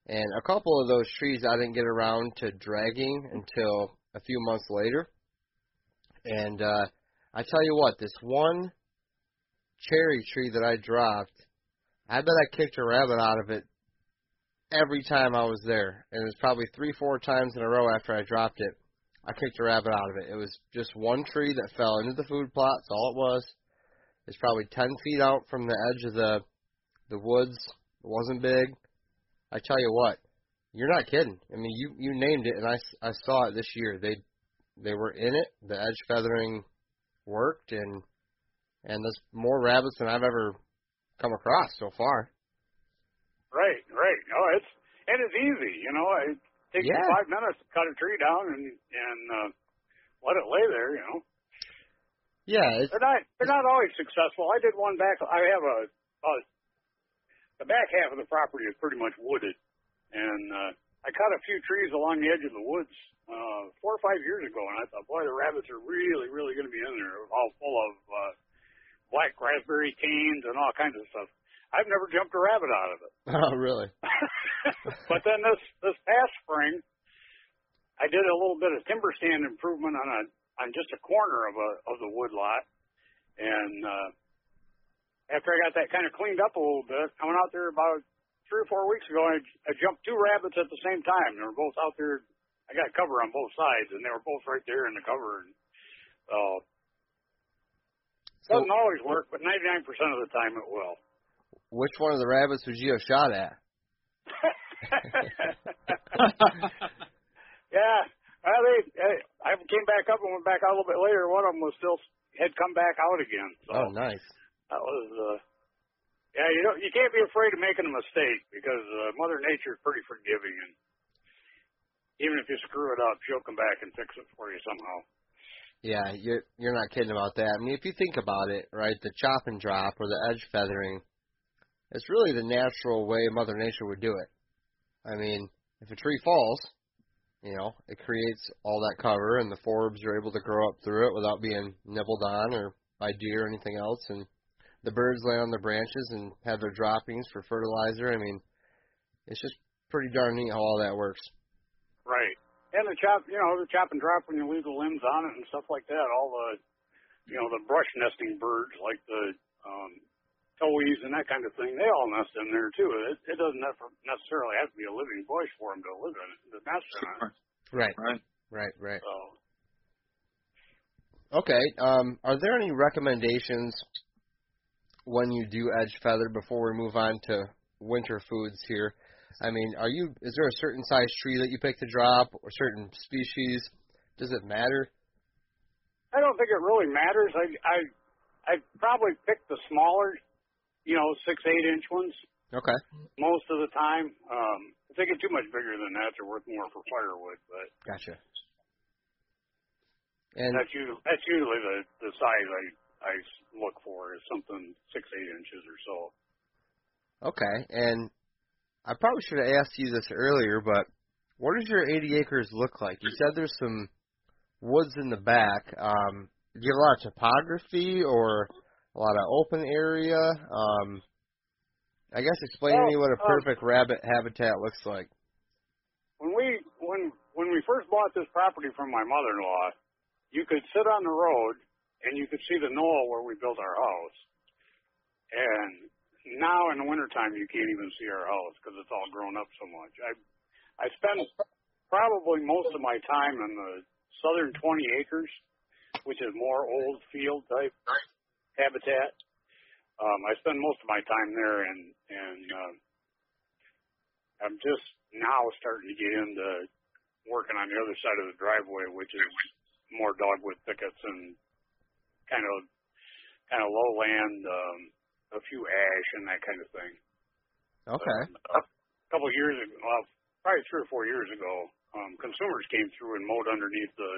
And a couple of those trees I didn't get around to dragging until a few months later. And uh, I tell you what, this one cherry tree that I dropped, I bet I kicked a rabbit out of it every time I was there. And it was probably three, four times in a row after I dropped it. I kicked a rabbit out of it. It was just one tree that fell into the food plot. That's all it was. It's probably ten feet out from the edge of the the woods. It wasn't big. I tell you what, you're not kidding. I mean, you you named it, and I, I saw it this year. They they were in it. The edge feathering worked, and and there's more rabbits than I've ever come across so far. Right, right. Oh, it's and it's easy. You know, it takes Yeah. five minutes to cut a tree down and and uh, let it lay there. You know, Yeah, it's they're not they're not always successful. I did one back. I have a, a the back half of the property is pretty much wooded, and uh, I cut a few trees along the edge of the woods uh, four or five years ago, and I thought, boy, the rabbits are really, really going to be in there, all full of uh, black raspberry canes and all kinds of stuff. I've never jumped a rabbit out of it. [laughs] oh really? [laughs] but then this this past spring, I did a little bit of timber stand improvement on a on just a corner of a of the wood lot, and uh, after I got that kind of cleaned up a little bit, I went out there about three or four weeks ago. And I, I jumped two rabbits at the same time. They were both out there. I got cover on both sides, and they were both right there in the cover. And so So- doesn't always work, but 99% of the time it will. Which one of the rabbits would you have shot at? [laughs] [laughs] yeah. Well, they, they, I came back up and went back out a little bit later. One of them was still had come back out again. So Oh, nice. that was, uh, yeah, you don't, you can't be afraid of making a mistake because uh, Mother Nature is pretty forgiving, and even if you screw it up, she'll come back and fix it for you somehow. Yeah, you're you're not kidding about that. I mean, if you think about it, right, the chop and drop or the edge feathering, it's really the natural way Mother Nature would do it. I mean, if a tree falls, you know, it creates all that cover, and the forbs are able to grow up through it without being nibbled on or by deer or anything else, and the birds lay on the branches and have their droppings for fertilizer. I mean, it's just pretty darn neat how all that works. Right. And the chop, you know, the chop and drop when you leave the limbs on it and stuff like that. All the, you know, the brush nesting birds like the um, towhees and that kind of thing, they all nest in there too. It, it doesn't necessarily have to be a living bush for them to live in it, to nest in it. Right, Right. right, right. So, Okay. Um, are there any recommendations when you do edge feather before we move on to winter foods here? I mean, are you is there a certain size tree that you pick to drop or certain species? Does it matter? I don't think it really matters. I I I probably pick the smaller, you know, six eight inch ones Okay. most of the time. Um, if they get too much bigger than that, they're worth more for firewood. But Gotcha. And that's usually that's usually the the size I I look for is something six eight inches or so. okay, and I probably should have asked you this earlier, but what does your 80 acres look like? You said there's some woods in the back. Um, do you have a lot of topography or a lot of open area? Um, I guess explain to me what a Well, um, perfect rabbit habitat looks like. When we when when we first bought this property from my mother-in-law, you could sit on the road and you could see the knoll where we built our house. And now in the wintertime, you can't even see our house because it's all grown up so much. I I spend probably most of my time in the southern 20 acres, which is more old field type habitat. Um, I spend most of my time there, and and uh, I'm just now starting to get into working on the other side of the driveway, which is more dogwood thickets and kind of kind of lowland, um, a few ash and that kind of thing. Okay. Um, a couple of years ago, well, probably three or four years ago, um, consumers came through and mowed underneath the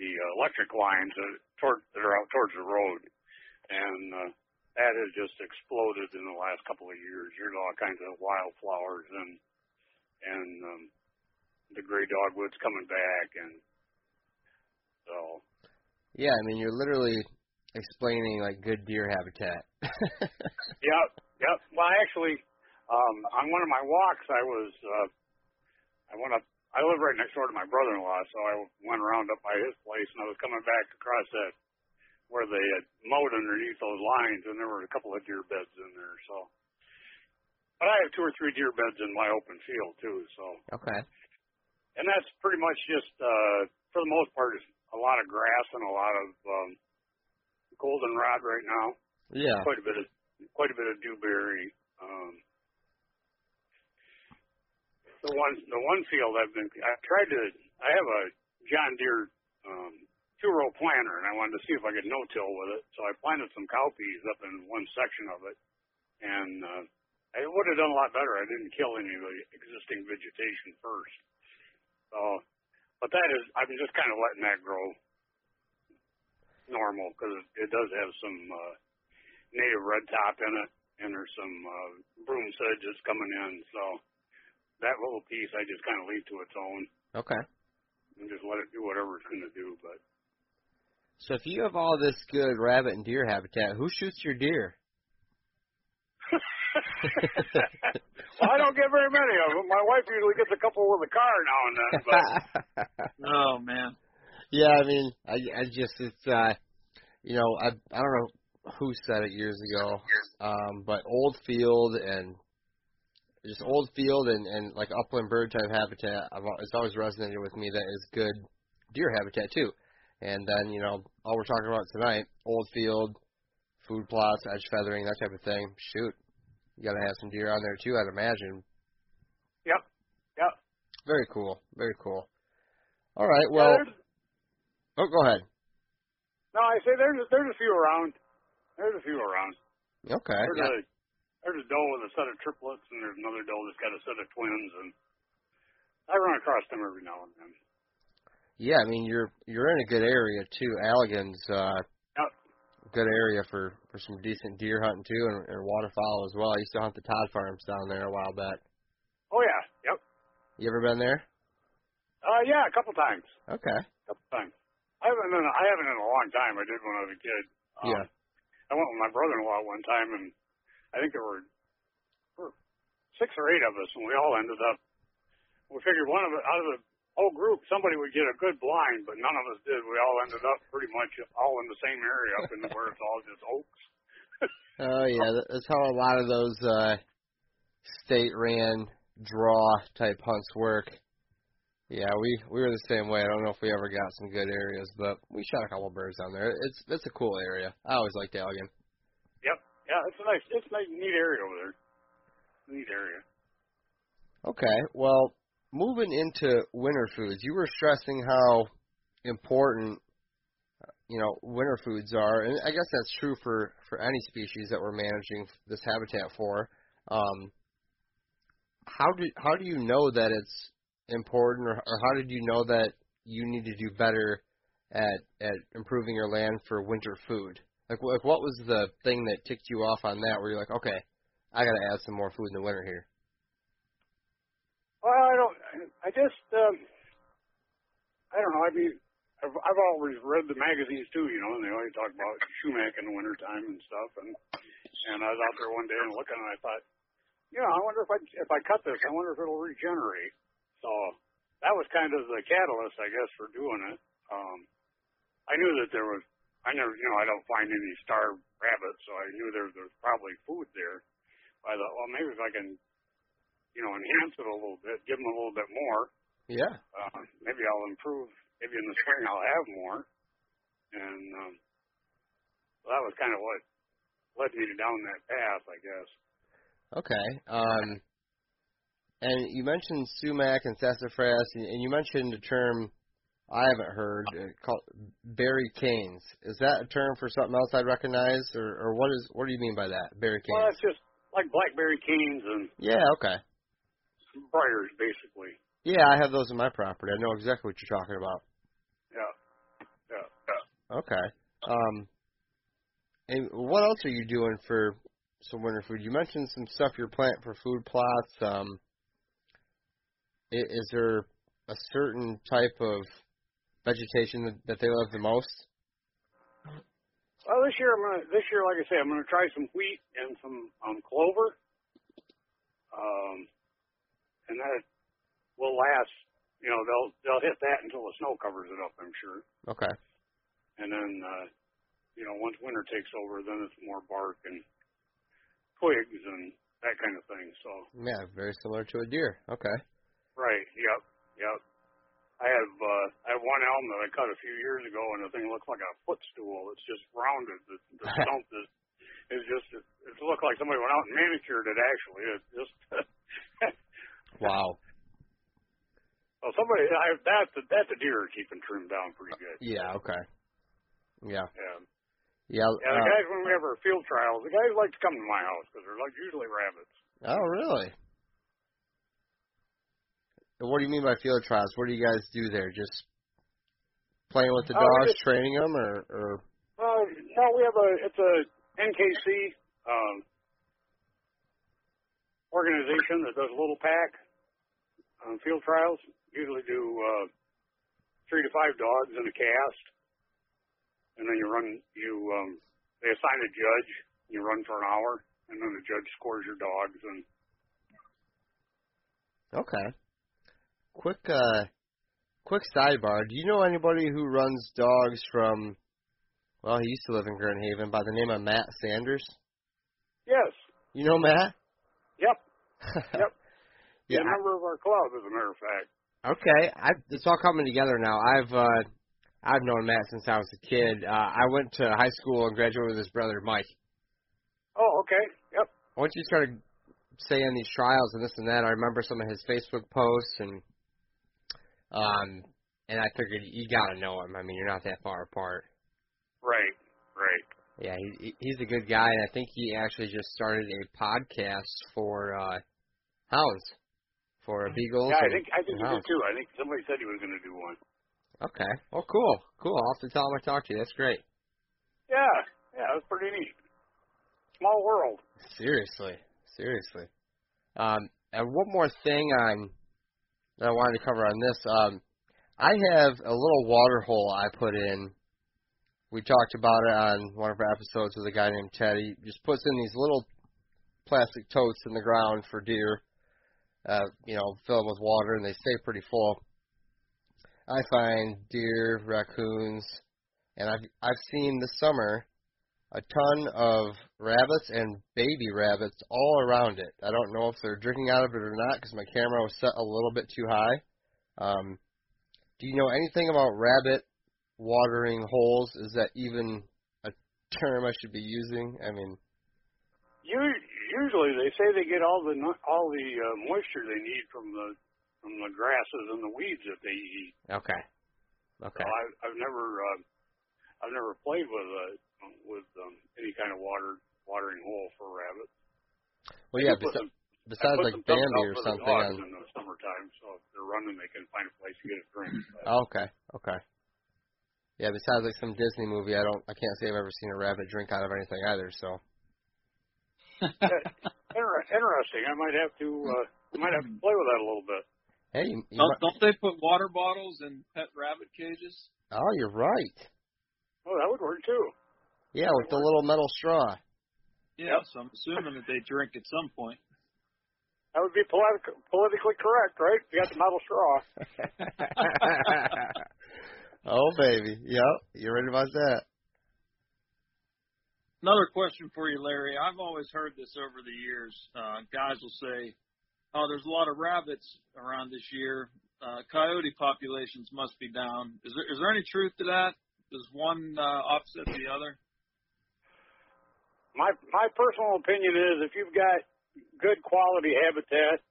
the electric lines that, toward, that are out towards the road, and uh, that has just exploded in the last couple of years. There's all kinds of wildflowers and and um, the gray dogwoods coming back, and so Yeah, I mean you're literally explaining like good deer habitat. [laughs] Yep, yep. Well, actually, um, on one of my walks, I was, uh, I went up, I live right next door to my brother-in-law, so I went around up by his place, and I was coming back across that, where they had mowed underneath those lines, and there were a couple of deer beds in there, so. But I have two or three deer beds in my open field, too, so. okay. And that's pretty much just, uh, for the most part, is a lot of grass and a lot of, um, goldenrod right now Yeah. quite a bit of quite a bit of dewberry. Um, the one the one field I've been I tried to I have a John Deere um, two row planter and I wanted to see if I could no till with it. So I planted some cowpeas up in one section of it, and uh, I would have done a lot better. I didn't kill any of the existing vegetation first. So, but that is I'm just kind of letting that grow normal because it, it does have some. Uh, native red top in it, and there's some uh, broom sedge that's coming in. So that little piece I just kind of leave to its own Okay. and just let it do whatever it's going to do. But So if you have all this good rabbit and deer habitat, who shoots your deer? [laughs] well, I don't get very many of them. My wife usually gets a couple with a car now and then. But [laughs] Oh man. yeah, I mean, I I just it's uh, you know, I I don't know who said it years ago, um, but old field and just old field and and like upland bird type habitat, I've, it's always resonated with me that is good deer habitat too. And then you know, all we're talking about tonight, old field, food plots, edge feathering, that type of thing. Shoot, you gotta have some deer on there too, I'd imagine. yep, yep. Very cool, very cool. All right, well, there's, oh, go ahead. no, I say there's there's a few around. There's a few around. Okay. There's a there's a doe with a set of triplets, and there's another doe that's got a set of twins, and I run across them every now and then. Yeah, I mean you're you're in a good area too. Allegan's uh Yep. good area for for some decent deer hunting too and, and waterfowl as well. I used to hunt the Todd Farms down there a while back. Oh yeah, yep. You ever been there? Uh, yeah, a couple times. Okay. couple times. I haven't a, I haven't in a long time. I did when I was a kid. Um, Yeah. I went with my brother-in-law one time, and I think there were, were six or eight of us, and we all ended up. We figured one of out of the whole group, somebody would get a good blind, but none of us did. We all ended up pretty much all in the same area, up in the where it's all just oaks. [laughs] Oh yeah, that's how a lot of those uh state ran draw type hunts work. Yeah, we we were the same way. I don't know if we ever got some good areas, but we shot a couple birds down there. It's it's a cool area. I always liked Allegan. Yep. Yeah, it's a nice, it's a nice, neat area over there. Neat area. Okay, well, moving into winter foods, you were stressing how important you know winter foods are, and I guess that's true for for any species that we're managing this habitat for. Um, how do how do you know that it's important, or, or how did you know that you need to do better at at improving your land for winter food? Like, like what was the thing that ticked you off on that? Where you're like, okay, I got to add some more food in the winter here. Well, I don't. I just. Um, I don't know. I mean, I've, I've always read the magazines too, you know, and they always talk about sumac in the wintertime and stuff. And and I was out there one day and looking, and I thought, you know, I wonder if I if I cut this, I wonder if it'll regenerate. So that was kind of the catalyst, I guess, for doing it. Um, I knew that there was. I never, you know, I don't find any starved rabbits, so I knew there there was probably food there. I thought, well, maybe if I can, you know, enhance it a little bit, give them a little bit more, Yeah. Uh, maybe I'll improve. Maybe in the spring I'll have more. And um, well, that was kind of what led me down that path, I guess. Okay. Um, and you mentioned sumac and sassafras, and you mentioned a term I haven't heard uh, called berry canes. Is that a term for something else I'd recognize, or, or what is what do you mean by that? Berry canes. Well, it's just like blackberry canes and Yeah. Okay. Briars, basically. Yeah, I have those in my property. I know exactly what you're talking about. Yeah. Yeah. Yeah. Okay. Um, and what else are you doing for some winter food? You mentioned some stuff you're planting for food plots. Um, i- is there a certain type of vegetation that, that they love the most? Well, this year I'm gonna. This year, like I say, I'm gonna try some wheat and some um, clover. Um, and that will last. You know, they'll they'll hit that until the snow covers it up. I'm sure. Okay. And then, uh, you know, once winter takes over, then it's more bark and twigs and that kind of thing. So, Yeah, very similar to a deer. Okay. right. Yep. Yep. I have uh, I have one elm that I cut a few years ago, and the thing looks like a footstool. It's just rounded. The, the [laughs] stump is is just it, it looked like somebody went out and manicured it. Actually, it just [laughs] Wow. [laughs] well, somebody I, that that the deer are keeping trimmed down pretty good. Yeah. Okay. Yeah. Yeah. Yeah. Yeah, the uh, guys when we have our field trials, the guys like to come to my house because they're like usually rabbits. oh, really? What do you mean by field trials? What do you guys do there? Just playing with the we dogs, just- training them, or, or Uh, no, we have a it's a NKC um, organization that does a little pack um, field trials. Usually do uh, three to five dogs in a cast, and then you run you um, they assign a judge. You run for an hour, and then the judge scores your dogs. And Okay. Quick uh quick sidebar. Do you know anybody who runs dogs from well, he used to live in Grand Haven by the name of Matt Sanders? yes, You know Matt? yep, [laughs] yep. Yeah. A member of our club, as a matter of fact. Okay. I it's all coming together now. I've uh I've known Matt since I was a kid. Uh I went to high school and graduated with his brother Mike. Oh, okay. Yep. Once you started saying these trials and this and that, I remember some of his Facebook posts and um and I figured you gotta know him. I mean, you're not that far apart. Right. Right. Yeah, he, he's a good guy, and I think he actually just started a podcast for uh hounds, for beagles. Yeah, I think I think he did too. I think somebody said he was going to do one. Okay. Oh, cool, cool. I'll have to tell him I talked to you. That's great. Yeah, yeah, that was pretty neat. Small world. Seriously, seriously. Um, and one more thing on that I wanted to cover on this. Um, I have a little water hole I put in. We talked about it on one of our episodes with a guy named Ted. He just puts in these little plastic totes in the ground for deer. Uh, you know, fill them with water and they stay pretty full. I find deer, raccoons, and I've I've seen this summer a ton of rabbits and baby rabbits all around it. I don't know if they're drinking out of it or not because my camera was set a little bit too high. Um, do you know anything about rabbit watering holes? Is that even a term I should be using? I mean, U- usually they say they get all the all the uh, moisture they need from the from the grasses and the weeds that they eat. okay, okay, So I've I've never uh, I've never played with uh, with um, any kind of water watering hole for rabbits. well, I yeah. do some- besides like Bambi or something on. in the summertime, so if they're running, they can find a place to get a drink. But, Oh, okay, okay. Yeah, besides like some Disney movie, I don't, I can't say I've ever seen a rabbit drink out of anything either. So, Inter- interesting. I might have to uh, I might have to play with that a little bit. hey, you, you Don't, might- don't they put water bottles in pet rabbit cages? oh, you're right. Oh, that would work too. Yeah, with the little metal straw. Yeah, so I'm assuming that they drink at some point. That would be politi- politically correct, right? You got the metal straw. [laughs] oh baby, yep, you're right about that. Another question for you, Larry. I've always heard this over the years. Uh, guys will say, "Oh, there's a lot of rabbits around this year. uh, coyote populations must be down. Is there is there any truth to that? Does one uh, offset the other? My my personal opinion is if you've got good quality habitat,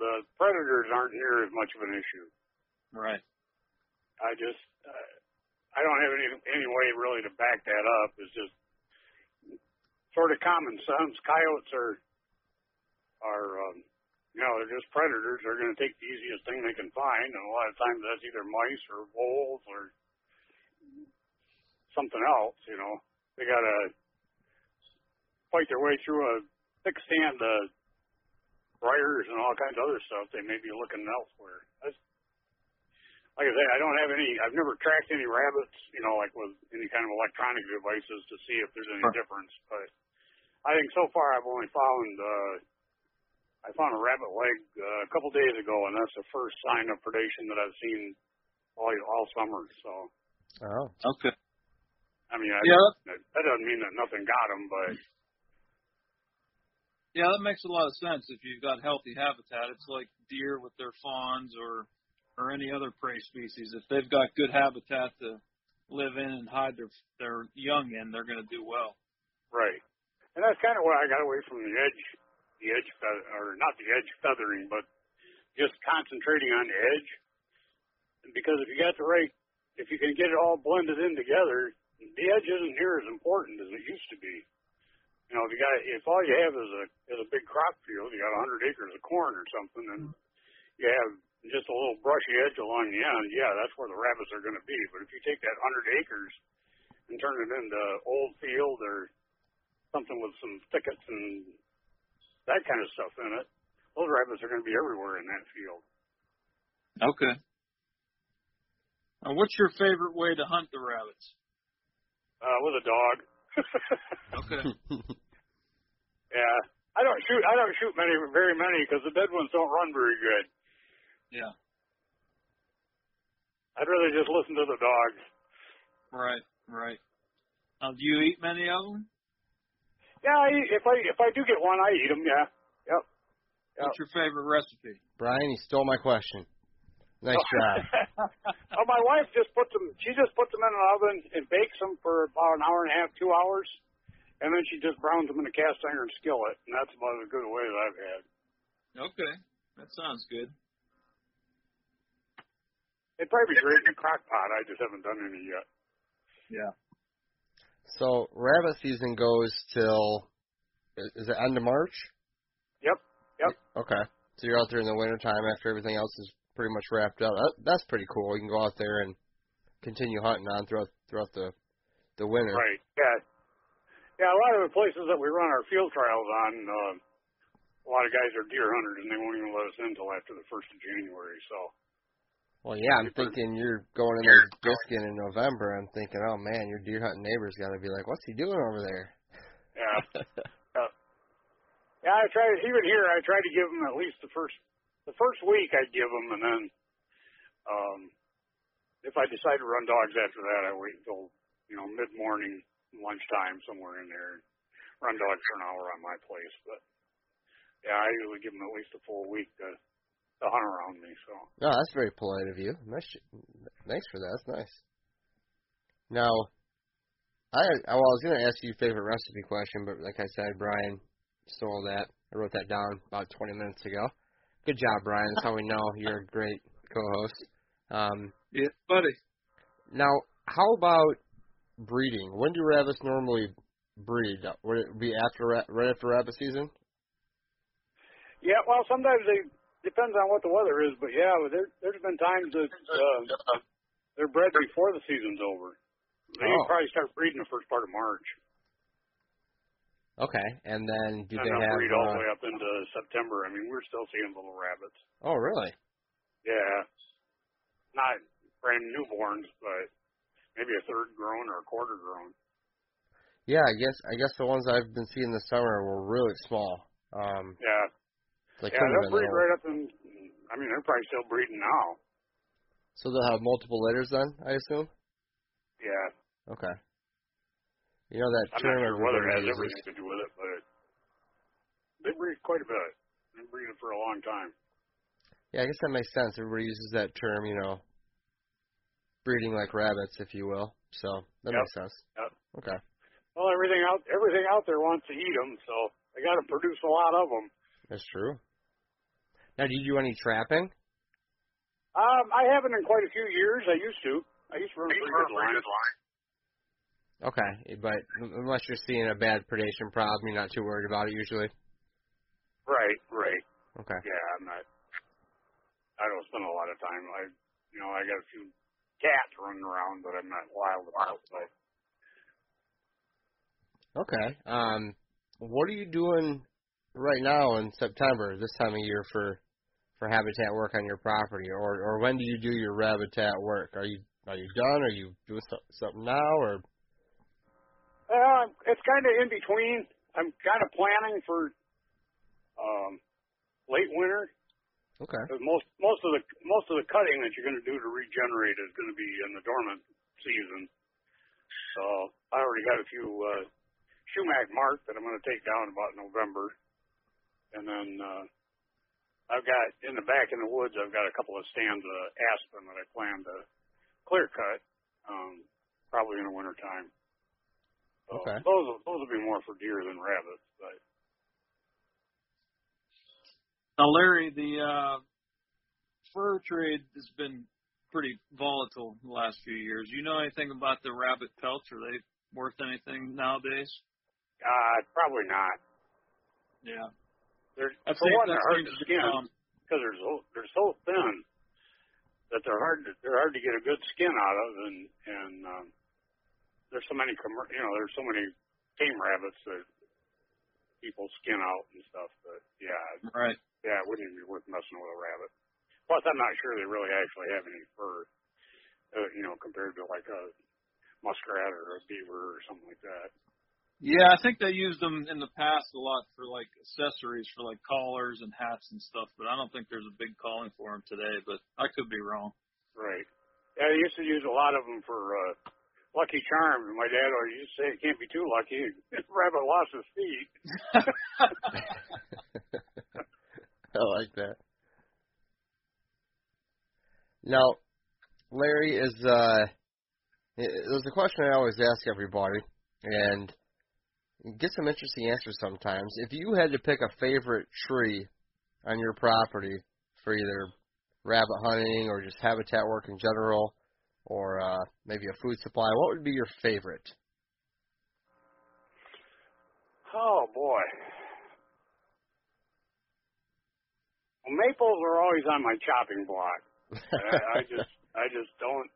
the predators aren't near as much of an issue. Right. I just uh, I don't have any any way really to back that up. It's just sort of common sense. Coyotes are are um, you know they're just predators. They're going to take the easiest thing they can find, and a lot of times that's either mice or voles or something else. You know they got to fight their way through a thick stand of briars and all kinds of other stuff. They may be looking elsewhere. That's, like I say, I don't have any. I've never tracked any rabbits, you know, like with any kind of electronic devices to see if there's any Sure. difference. But I think so far I've only found. uh I found a rabbit leg uh, a couple days ago, and that's the first sign of predation that I've seen all all summer. So Oh. Okay. I mean, I, Yeah. that, that doesn't mean that nothing got them, but Yeah, that makes a lot of sense. If you've got healthy habitat, it's like deer with their fawns or or any other prey species. If they've got good habitat to live in and hide their their young in, they're going to do well. Right. And that's kind of why I got away from the edge, the edge, or not the edge feathering, but just concentrating on the edge. Because if you got the right, if you can get it all blended in together, the edge isn't near as important as it used to be. You know, if you got, if all you have is a is a big crop field, you got 100 acres of corn or something, and you have just a little brushy edge along the end, yeah, that's where the rabbits are going to be. But if you take that 100 acres and turn it into old field or something with some thickets and that kind of stuff in it, those rabbits are going to be everywhere in that field. Okay. Now, what's your favorite way to hunt the rabbits? Uh, with a dog. [laughs] Okay. [laughs] yeah, I don't shoot. I don't shoot many, very many, because the dead ones don't run very good. yeah. I'd rather just listen to the dogs. Right. Right. Now, do you eat many of them? Yeah, I, if I if I do get one, I eat them. Yeah. Yep. What's your favorite recipe? Brian, you stole my question. Nice [laughs] job. oh, my wife just puts them. She just puts them in an oven and bakes them for about an hour and a half, two hours, and then she just browns them in a cast iron skillet, and that's about as good a way as I've had. Okay. That sounds good. It'd probably be great in a crock pot. I just haven't done any yet. Yeah. So rabbit season goes till is it end of March? Yep. Yep. Okay. So you're out there in the winter time after everything else is pretty much wrapped up. That, that's pretty cool. You can go out there and continue hunting on throughout throughout the the winter. Right. Yeah. Yeah. A lot of the places that we run our field trials on, uh, a lot of guys are deer hunters, and they won't even let us in until after the first of January. So. Well, yeah, I'm thinking you're going in there disking in November. I'm thinking, oh man, your deer hunting neighbor's got to be like, what's he doing over there? Yeah. [laughs] yeah. Yeah. I try even here. I try to give them at least the first the first week. I give them, and then um, if I decide to run dogs after that, I wait until you know mid morning, lunchtime, somewhere in there. Run dogs for an hour on my place, but yeah, I usually give them at least a full week to to hunt around me. So. No, that's very polite of you. Nice, thanks for that. That's nice. Now, I well, I was going to ask you your favorite recipe question, but like I said, Brian stole that. I wrote that down about 20 minutes ago. Good job, Brian. That's how we know you're a great co-host. Um, Yeah, buddy. now, how about breeding? When do rabbits normally breed? Would it be after ra- right after rabbit season? Yeah, well, sometimes they depends on what the weather is, but yeah, there there's been times that uh, they're bred before the season's over. They Oh. probably start breeding the first part of March, Okay, and then do and they have? breed all uh, the way up into September. I mean, we're still seeing little rabbits. oh, really? Yeah, not brand newborns, but maybe a third grown or a quarter grown. Yeah, I guess I guess the ones I've been seeing this summer were really small. Um, Yeah, they yeah, they'll breed right up in. I mean, they're probably still breeding now. So they'll have multiple litters then, I assume. Yeah, Okay. You know that I'm term not sure weather everybody has uses. everything to do with it, but they breed quite a bit. They breed it for a long time. Yeah, I guess that makes sense. Everybody uses that term, you know, breeding like rabbits, if you will. So that Yep. makes sense. Yep. Okay. Well, everything out everything out there wants to eat them, so I got to produce a lot of them. That's true. Now, do you do any trapping? Um, I haven't in quite a few years. I used to. I used to run a pretty good line. Okay, but unless you're seeing a bad predation problem, you're not too worried about it usually. Right, right. Okay. Yeah, I'm not. I don't spend a lot of time. I, you know, I got a few cats running around, but I'm not wild about. But Okay. Um, what are you doing right now in September, this time of year for for habitat work on your property, or or when do you do your habitat work? Are you are you done? Are you doing something now, or uh, it's kind of in between. I'm kind of planning for um, late winter okay? because most most of the most of the cutting that you're going to do to regenerate is going to be in the dormant season. So I already got a few uh, Shumac marked that I'm going to take down about November, and then uh, I've got in the back in the woods I've got a couple of stands of aspen that I plan to clear cut, um, probably in the winter time. So Okay. Those those will be more for deer than rabbits, but Now, Larry, the uh, fur trade has been pretty volatile the last few years. You know anything about the rabbit pelts? Are they worth anything nowadays? uh, probably not. Yeah. They're, That for one, they're hard to skin because they're so they're so thin that they're hard to they're hard to get a good skin out of, and and um, there's so many commer- you know there's so many tame rabbits that people skin out and stuff. But yeah, Right. yeah, it wouldn't even be worth messing with a rabbit. Plus, I'm not sure they really actually have any fur, uh, you know, compared to like a muskrat or a beaver or something like that. Yeah, I think they used them in the past a lot for like accessories for like collars and hats and stuff, but I don't think there's a big calling for them today, but I could be wrong. Right. Yeah, they used to use a lot of them for uh, Lucky Charms. My dad always used to say it can't be too lucky. Rabbit lost his feet. I like that. Now, Larry is uh, there's a question I always ask everybody, and get some interesting answers sometimes. If you had to pick a favorite tree on your property for either rabbit hunting or just habitat work in general, or uh, maybe a food supply, what would be your favorite? Oh boy. Well, maples are always on my chopping block. I, I [laughs] just I just don't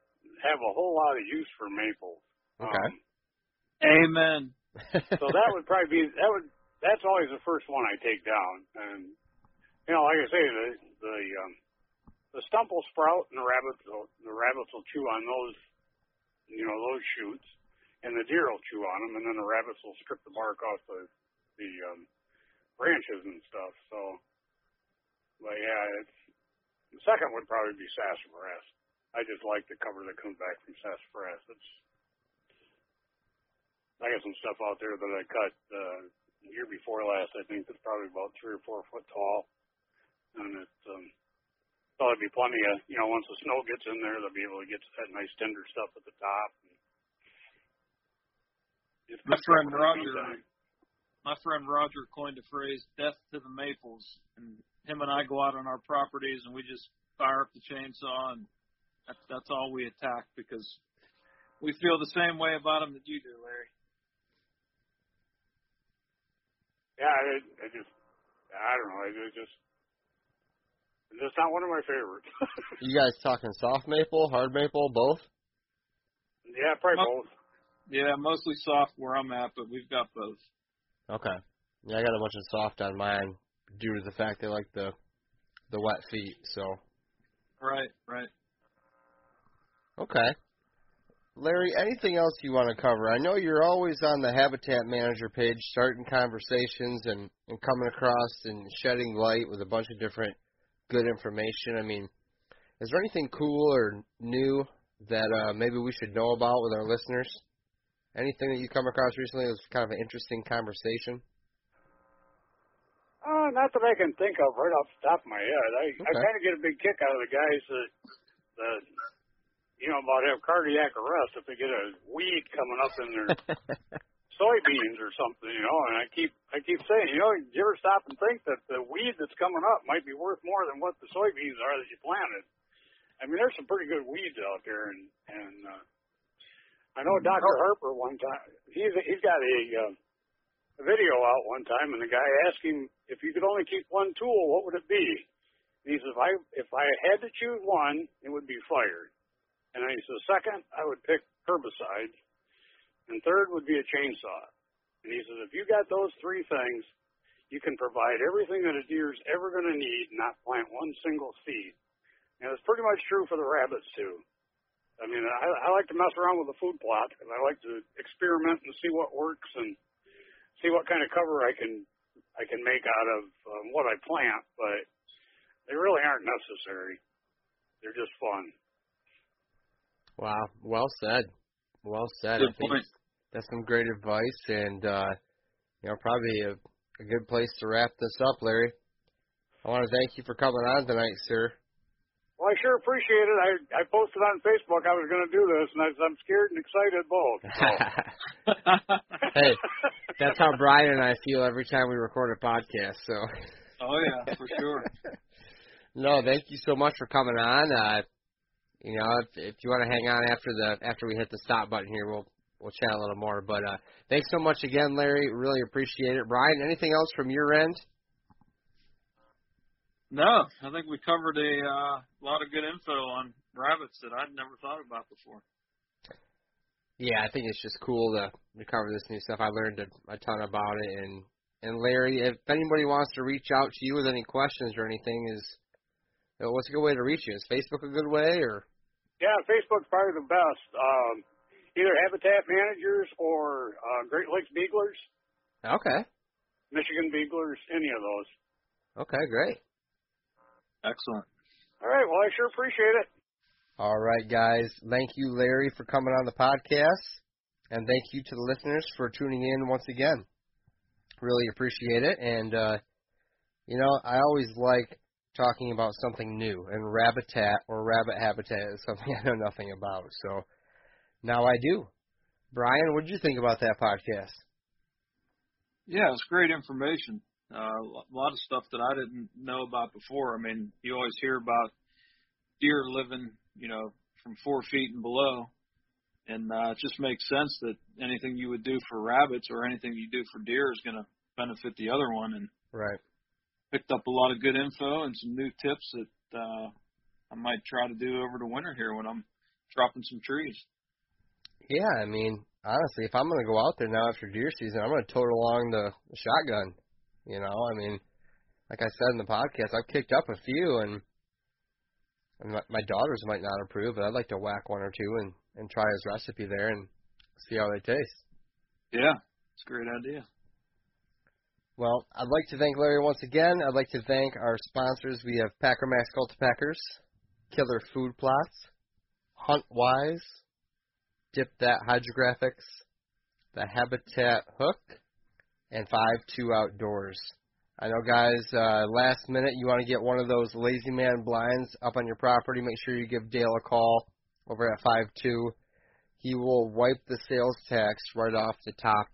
have a whole lot of use for maples. Okay. Um, Amen. So [laughs] that would probably be that would that's always the first one I take down. And you know, like I say, the the um, the stump will sprout, and the rabbits will, the rabbits will chew on those, you know, those shoots, and the deer will chew on them, and then the rabbits will strip the bark off the the um, branches and stuff. So, but yeah, it's the second would probably be sassafras. I just like the cover that comes back from sassafras. It's I got some stuff out there that I cut uh, the year before last. I think that's probably about three or four foot tall, and it's um, there'll be plenty of you know once the snow gets in there, they'll be able to get to that nice tender stuff at the top. It's My friend stuff in the Roger, my friend Roger coined a phrase "death to the maples," and him and I go out on our properties and we just fire up the chainsaw and that's that's all we attack because we feel the same way about them that you do, Larry. Yeah, I, I just I don't know. It just it's just not one of my favorites. [laughs] you guys talking soft maple, hard maple, both? yeah, probably Well- both. Yeah, mostly soft where I'm at, but we've got both. Okay. Yeah, I got a bunch of soft on mine due to the fact they like the the wet feet. So Right, right. okay. Larry, anything else you want to cover? I know you're always on the Habitat Manager page, starting conversations and and coming across and shedding light with a bunch of different good information. I mean, is there anything cool or new that uh, maybe we should know about with our listeners? Anything that you come across recently that was kind of an interesting conversation? Uh, not that I can think of right off the top of my head. I, I kind of get a big kick out of the guys that, that, you know, about have cardiac arrest if they get a weed coming up in their [laughs] soybeans or something, you know. And I keep, I keep saying, you know, did you ever stop and think that the weed that's coming up might be worth more than what the soybeans are that you planted? I mean, there's some pretty good weeds out there, and and uh, I know Dr. Harper one time. He's he's got a, uh, a video out one time, and the guy asked him if you could only keep one tool, what would it be? And he says, if I if I had to choose one, it would be fire. And he says, second, I would pick herbicide, and third would be a chainsaw. And he says, if you got those three things, you can provide everything that a deer's ever going to need, not plant one single seed. And it's pretty much true for the rabbits too. I mean, I, I like to mess around with the food plot because I like to experiment and see what works and see what kind of cover I can I can make out of um, what I plant. But they really aren't necessary. They're just fun. Wow. Well said. Well said. Good I think point. that's some great advice, and uh, you know, probably a, a good place to wrap this up, Larry. I want to thank you for coming on tonight, sir. Well, I sure appreciate it. I I posted on Facebook I was going to do this, and I, I'm scared and excited both. So. [laughs] hey, that's how Brian and I feel every time we record a podcast. So, oh yeah, for sure. [laughs] no, thank you so much for coming on. Uh, you know, if, if you want to hang on after the after we hit the stop button here, we'll we'll chat a little more. But uh, thanks so much again, Larry. Really appreciate it. Brian, anything else from your end? No, I think we covered a uh, lot of good info on rabbits that I'd never thought about before. Yeah, I think it's just cool to, to cover this new stuff. I learned a, a ton about it, and and Larry, if anybody wants to reach out to you with any questions or anything, is what's a good way to reach you? Is Facebook a good way, or Yeah, Facebook's probably the best. Um, either Habitat Managers or uh, Great Lakes Beaglers, okay, Michigan Beaglers, any of those. okay, great. Excellent. All right. Well, I sure appreciate it. All right, guys. Thank you, Larry, for coming on the podcast, and thank you to the listeners for tuning in once again. Really appreciate it, and uh, you know, I always like talking about something new, and rabbitat or rabbit habitat is something [laughs] I know nothing about. So now I do. Brian, what did you think about that podcast? Yeah, it's great information. Uh, a lot of stuff that I didn't know about before. I mean, you always hear about deer living, you know, from four feet and below, and uh, it just makes sense that anything you would do for rabbits or anything you do for deer is going to benefit the other one. And Right. Picked up a lot of good info and some new tips that uh, I might try to do over the winter here when I'm dropping some trees. Yeah, I mean, honestly, if I'm going to go out there now after deer season, I'm going to tote along the, shotgun. You know, I mean, like I said in the podcast, I've kicked up a few, and, and my, my daughters might not approve, but I'd like to whack one or two and and try his recipe there and see how they taste. Yeah, it's a great idea. Well, I'd like to thank Larry once again. I'd like to thank our sponsors. We have Packer Max Cultipackers, Killer Food Plots, Hunt Wise, Dip That Hydrographics, The Habitat Hook, and Five Two Outdoors. I know, guys. Uh, last minute, you want to get one of those Lazy Man blinds up on your property. Make sure you give Dale a call over at Five Two. He will wipe the sales tax right off the top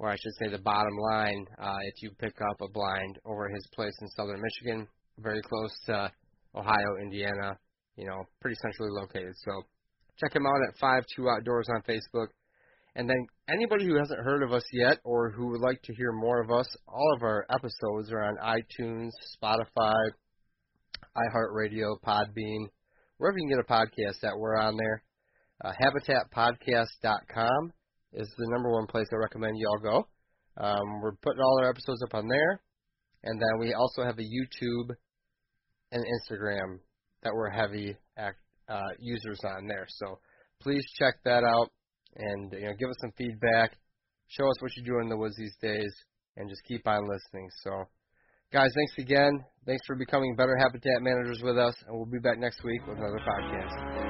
or I should say the bottom line, uh, if you pick up a blind over his place in southern Michigan, very close to Ohio, Indiana, you know, pretty centrally located. So check him out at Five Two Outdoors on Facebook. And then anybody who hasn't heard of us yet or who would like to hear more of us, all of our episodes are on iTunes, Spotify, iHeartRadio, Podbean, wherever you can get a podcast that we're on there. Uh, habitatpodcast.com is the number one place I recommend you all go. Um, we're putting all our episodes up on there, and then we also have a YouTube and Instagram that we're heavy act, uh, users on there. So please check that out and you know give us some feedback. Show us what you're doing in the woods these days, and just keep on listening. So, guys, thanks again. Thanks for becoming better habitat managers with us, and we'll be back next week with another podcast.